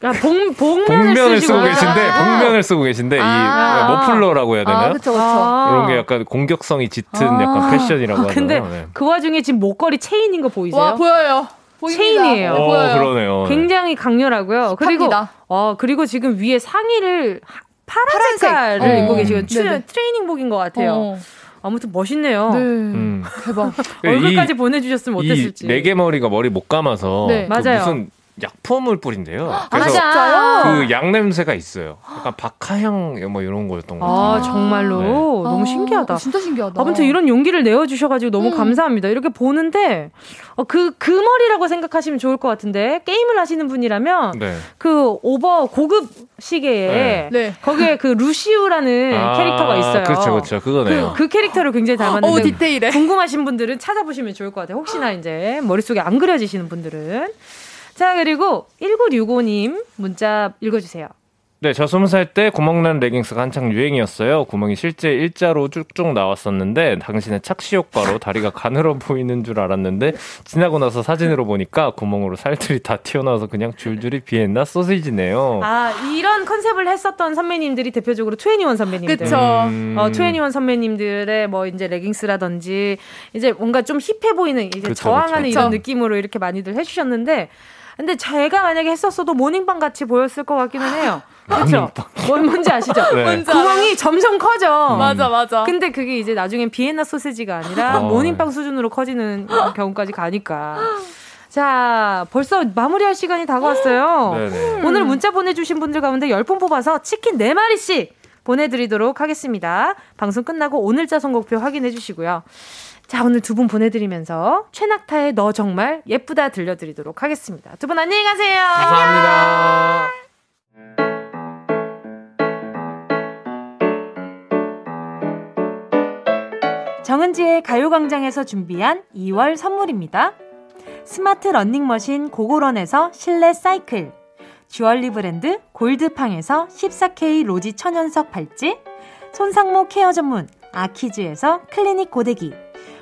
아, 복, 복면을, 복면을 쓰고 계신데 아. 복면을 쓰고 계신데 아. 이 머플러라고 해야 되나요? 아, 그쵸, 그쵸. 아. 이런 게 약간 공격성이 짙은 아. 약간 패션이라고 하잖아요. 근데 네. 그 와중에 지금 목걸이 체인인 거 보이세요? 와 보여요. 보입니다. 체인이에요. 오, 그러네요. 굉장히 강렬하고요. 그리고 어 그리고 지금 위에 상의를 파란 색깔을 어. 입고 계시고 트레이닝복인 것 같아요. 어. 아무튼 멋있네요. 네. 음. 대박. 얼굴까지 이, 보내주셨으면 어땠을지. 네개 머리가 머리 못 감아서 네. 그 맞아요. 무슨 약품을 뿌린대요. 아, 그래서 아, 그약 냄새가 있어요. 약간 박하향 뭐 이런 거였던 거 같아요. 아 정말로 네. 너무 아, 신기하다. 진짜 신기하다. 아무튼 이런 용기를 내어주셔가지고 너무 음. 감사합니다. 이렇게 보는데 그그 어, 그 머리라고 생각하시면 좋을 것 같은데 게임을 하시는 분이라면 네. 그 오버 고급 시계에 네. 네. 거기에 그 루시우라는 아, 캐릭터가 있어요. 그렇죠, 그렇죠. 그거네요. 그, 그 캐릭터를 굉장히 닮았는데 오, 디테일해. 궁금하신 분들은 찾아보시면 좋을 것 같아요. 혹시나 이제 머릿속에 안 그려지시는 분들은. 자, 그리고 1965님 문자 읽어주세요. 네, 저 스무 살 때 구멍난 레깅스가 한창 유행이었어요. 구멍이 실제 일자로 쭉쭉 나왔었는데 당신의 착시 효과로 다리가 가늘어 보이는 줄 알았는데 지나고 나서 사진으로 보니까 구멍으로 살들이 다 튀어나와서 그냥 줄줄이 비엔나 소시지네요. 아 이런 concept을 했었던 선배님들이 대표적으로 투애니원 선배님들. 그렇죠. 음... 어, 투애니원 선배님들의 뭐 이제 레깅스라든지 이제 뭔가 좀 hip해 보이는 이제 그쵸, 저항하는 그쵸. 이런 느낌으로 이렇게 많이들 해주셨는데. 근데 제가 만약에 했었어도 모닝빵 같이 보였을 것 같기는 해요. 그렇죠. 뭔 뭔지 아시죠? 네. 구멍이 점점 커져. 음. 맞아 맞아. 근데 그게 이제 나중엔 비엔나 소세지가 아니라 어. 모닝빵 수준으로 커지는 경우까지 가니까. 자, 벌써 마무리할 시간이 다가왔어요. 네네. 오늘 문자 보내주신 분들 가운데 10분 뽑아서 치킨 4마리씩 보내드리도록 하겠습니다. 방송 끝나고 오늘자 선곡표 확인해 주시고요. 자, 오늘 두 분 보내드리면서 최낙타의 너 정말 예쁘다 들려드리도록 하겠습니다. 두 분 안녕히 가세요. 감사합니다. 정은지의 가요광장에서 준비한 2월 선물입니다. 스마트 러닝머신 고고런에서 실내 사이클, 주얼리 브랜드 골드팡에서 14K 로지 천연석 발찌, 손상모 care 전문 아키즈에서 클리닉 고데기,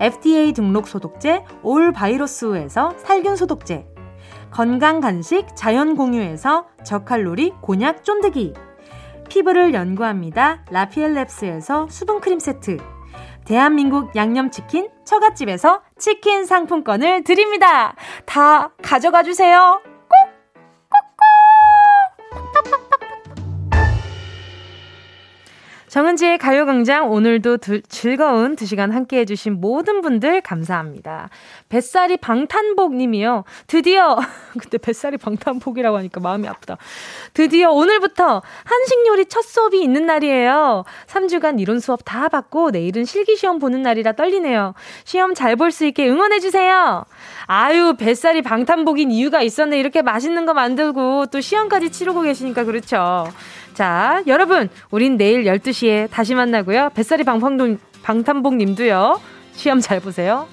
FDA 등록 소독제 올 바이러스에서 살균 소독제, 건강 간식 자연 공유에서 저칼로리 곤약 쫀득이, 피부를 연구합니다. 라피엘랩스에서 수분 크림 세트, 대한민국 양념치킨 처갓집에서 치킨 상품권을 드립니다. 다 가져가 주세요. 정은지의 가요광장 오늘도 두, 즐거운 두 시간 함께 해주신 모든 분들 감사합니다. 뱃살이 방탄복 님이요. 드디어, 근데 뱃살이 방탄복이라고 하니까 마음이 아프다. 드디어 오늘부터 한식 요리 첫 수업이 있는 날이에요. 3주간 이론 수업 다 받고 내일은 실기시험 보는 날이라 떨리네요. 시험 잘 볼 수 있게 응원해주세요. 아유, 뱃살이 방탄복인 이유가 있었네. 이렇게 맛있는 거 만들고 또 시험까지 치르고 계시니까 그렇죠. 자, 여러분, 우린 내일 12시에 다시 만나고요. 뱃살이 방탄복, 방탄복 님도요. 시험 잘 보세요.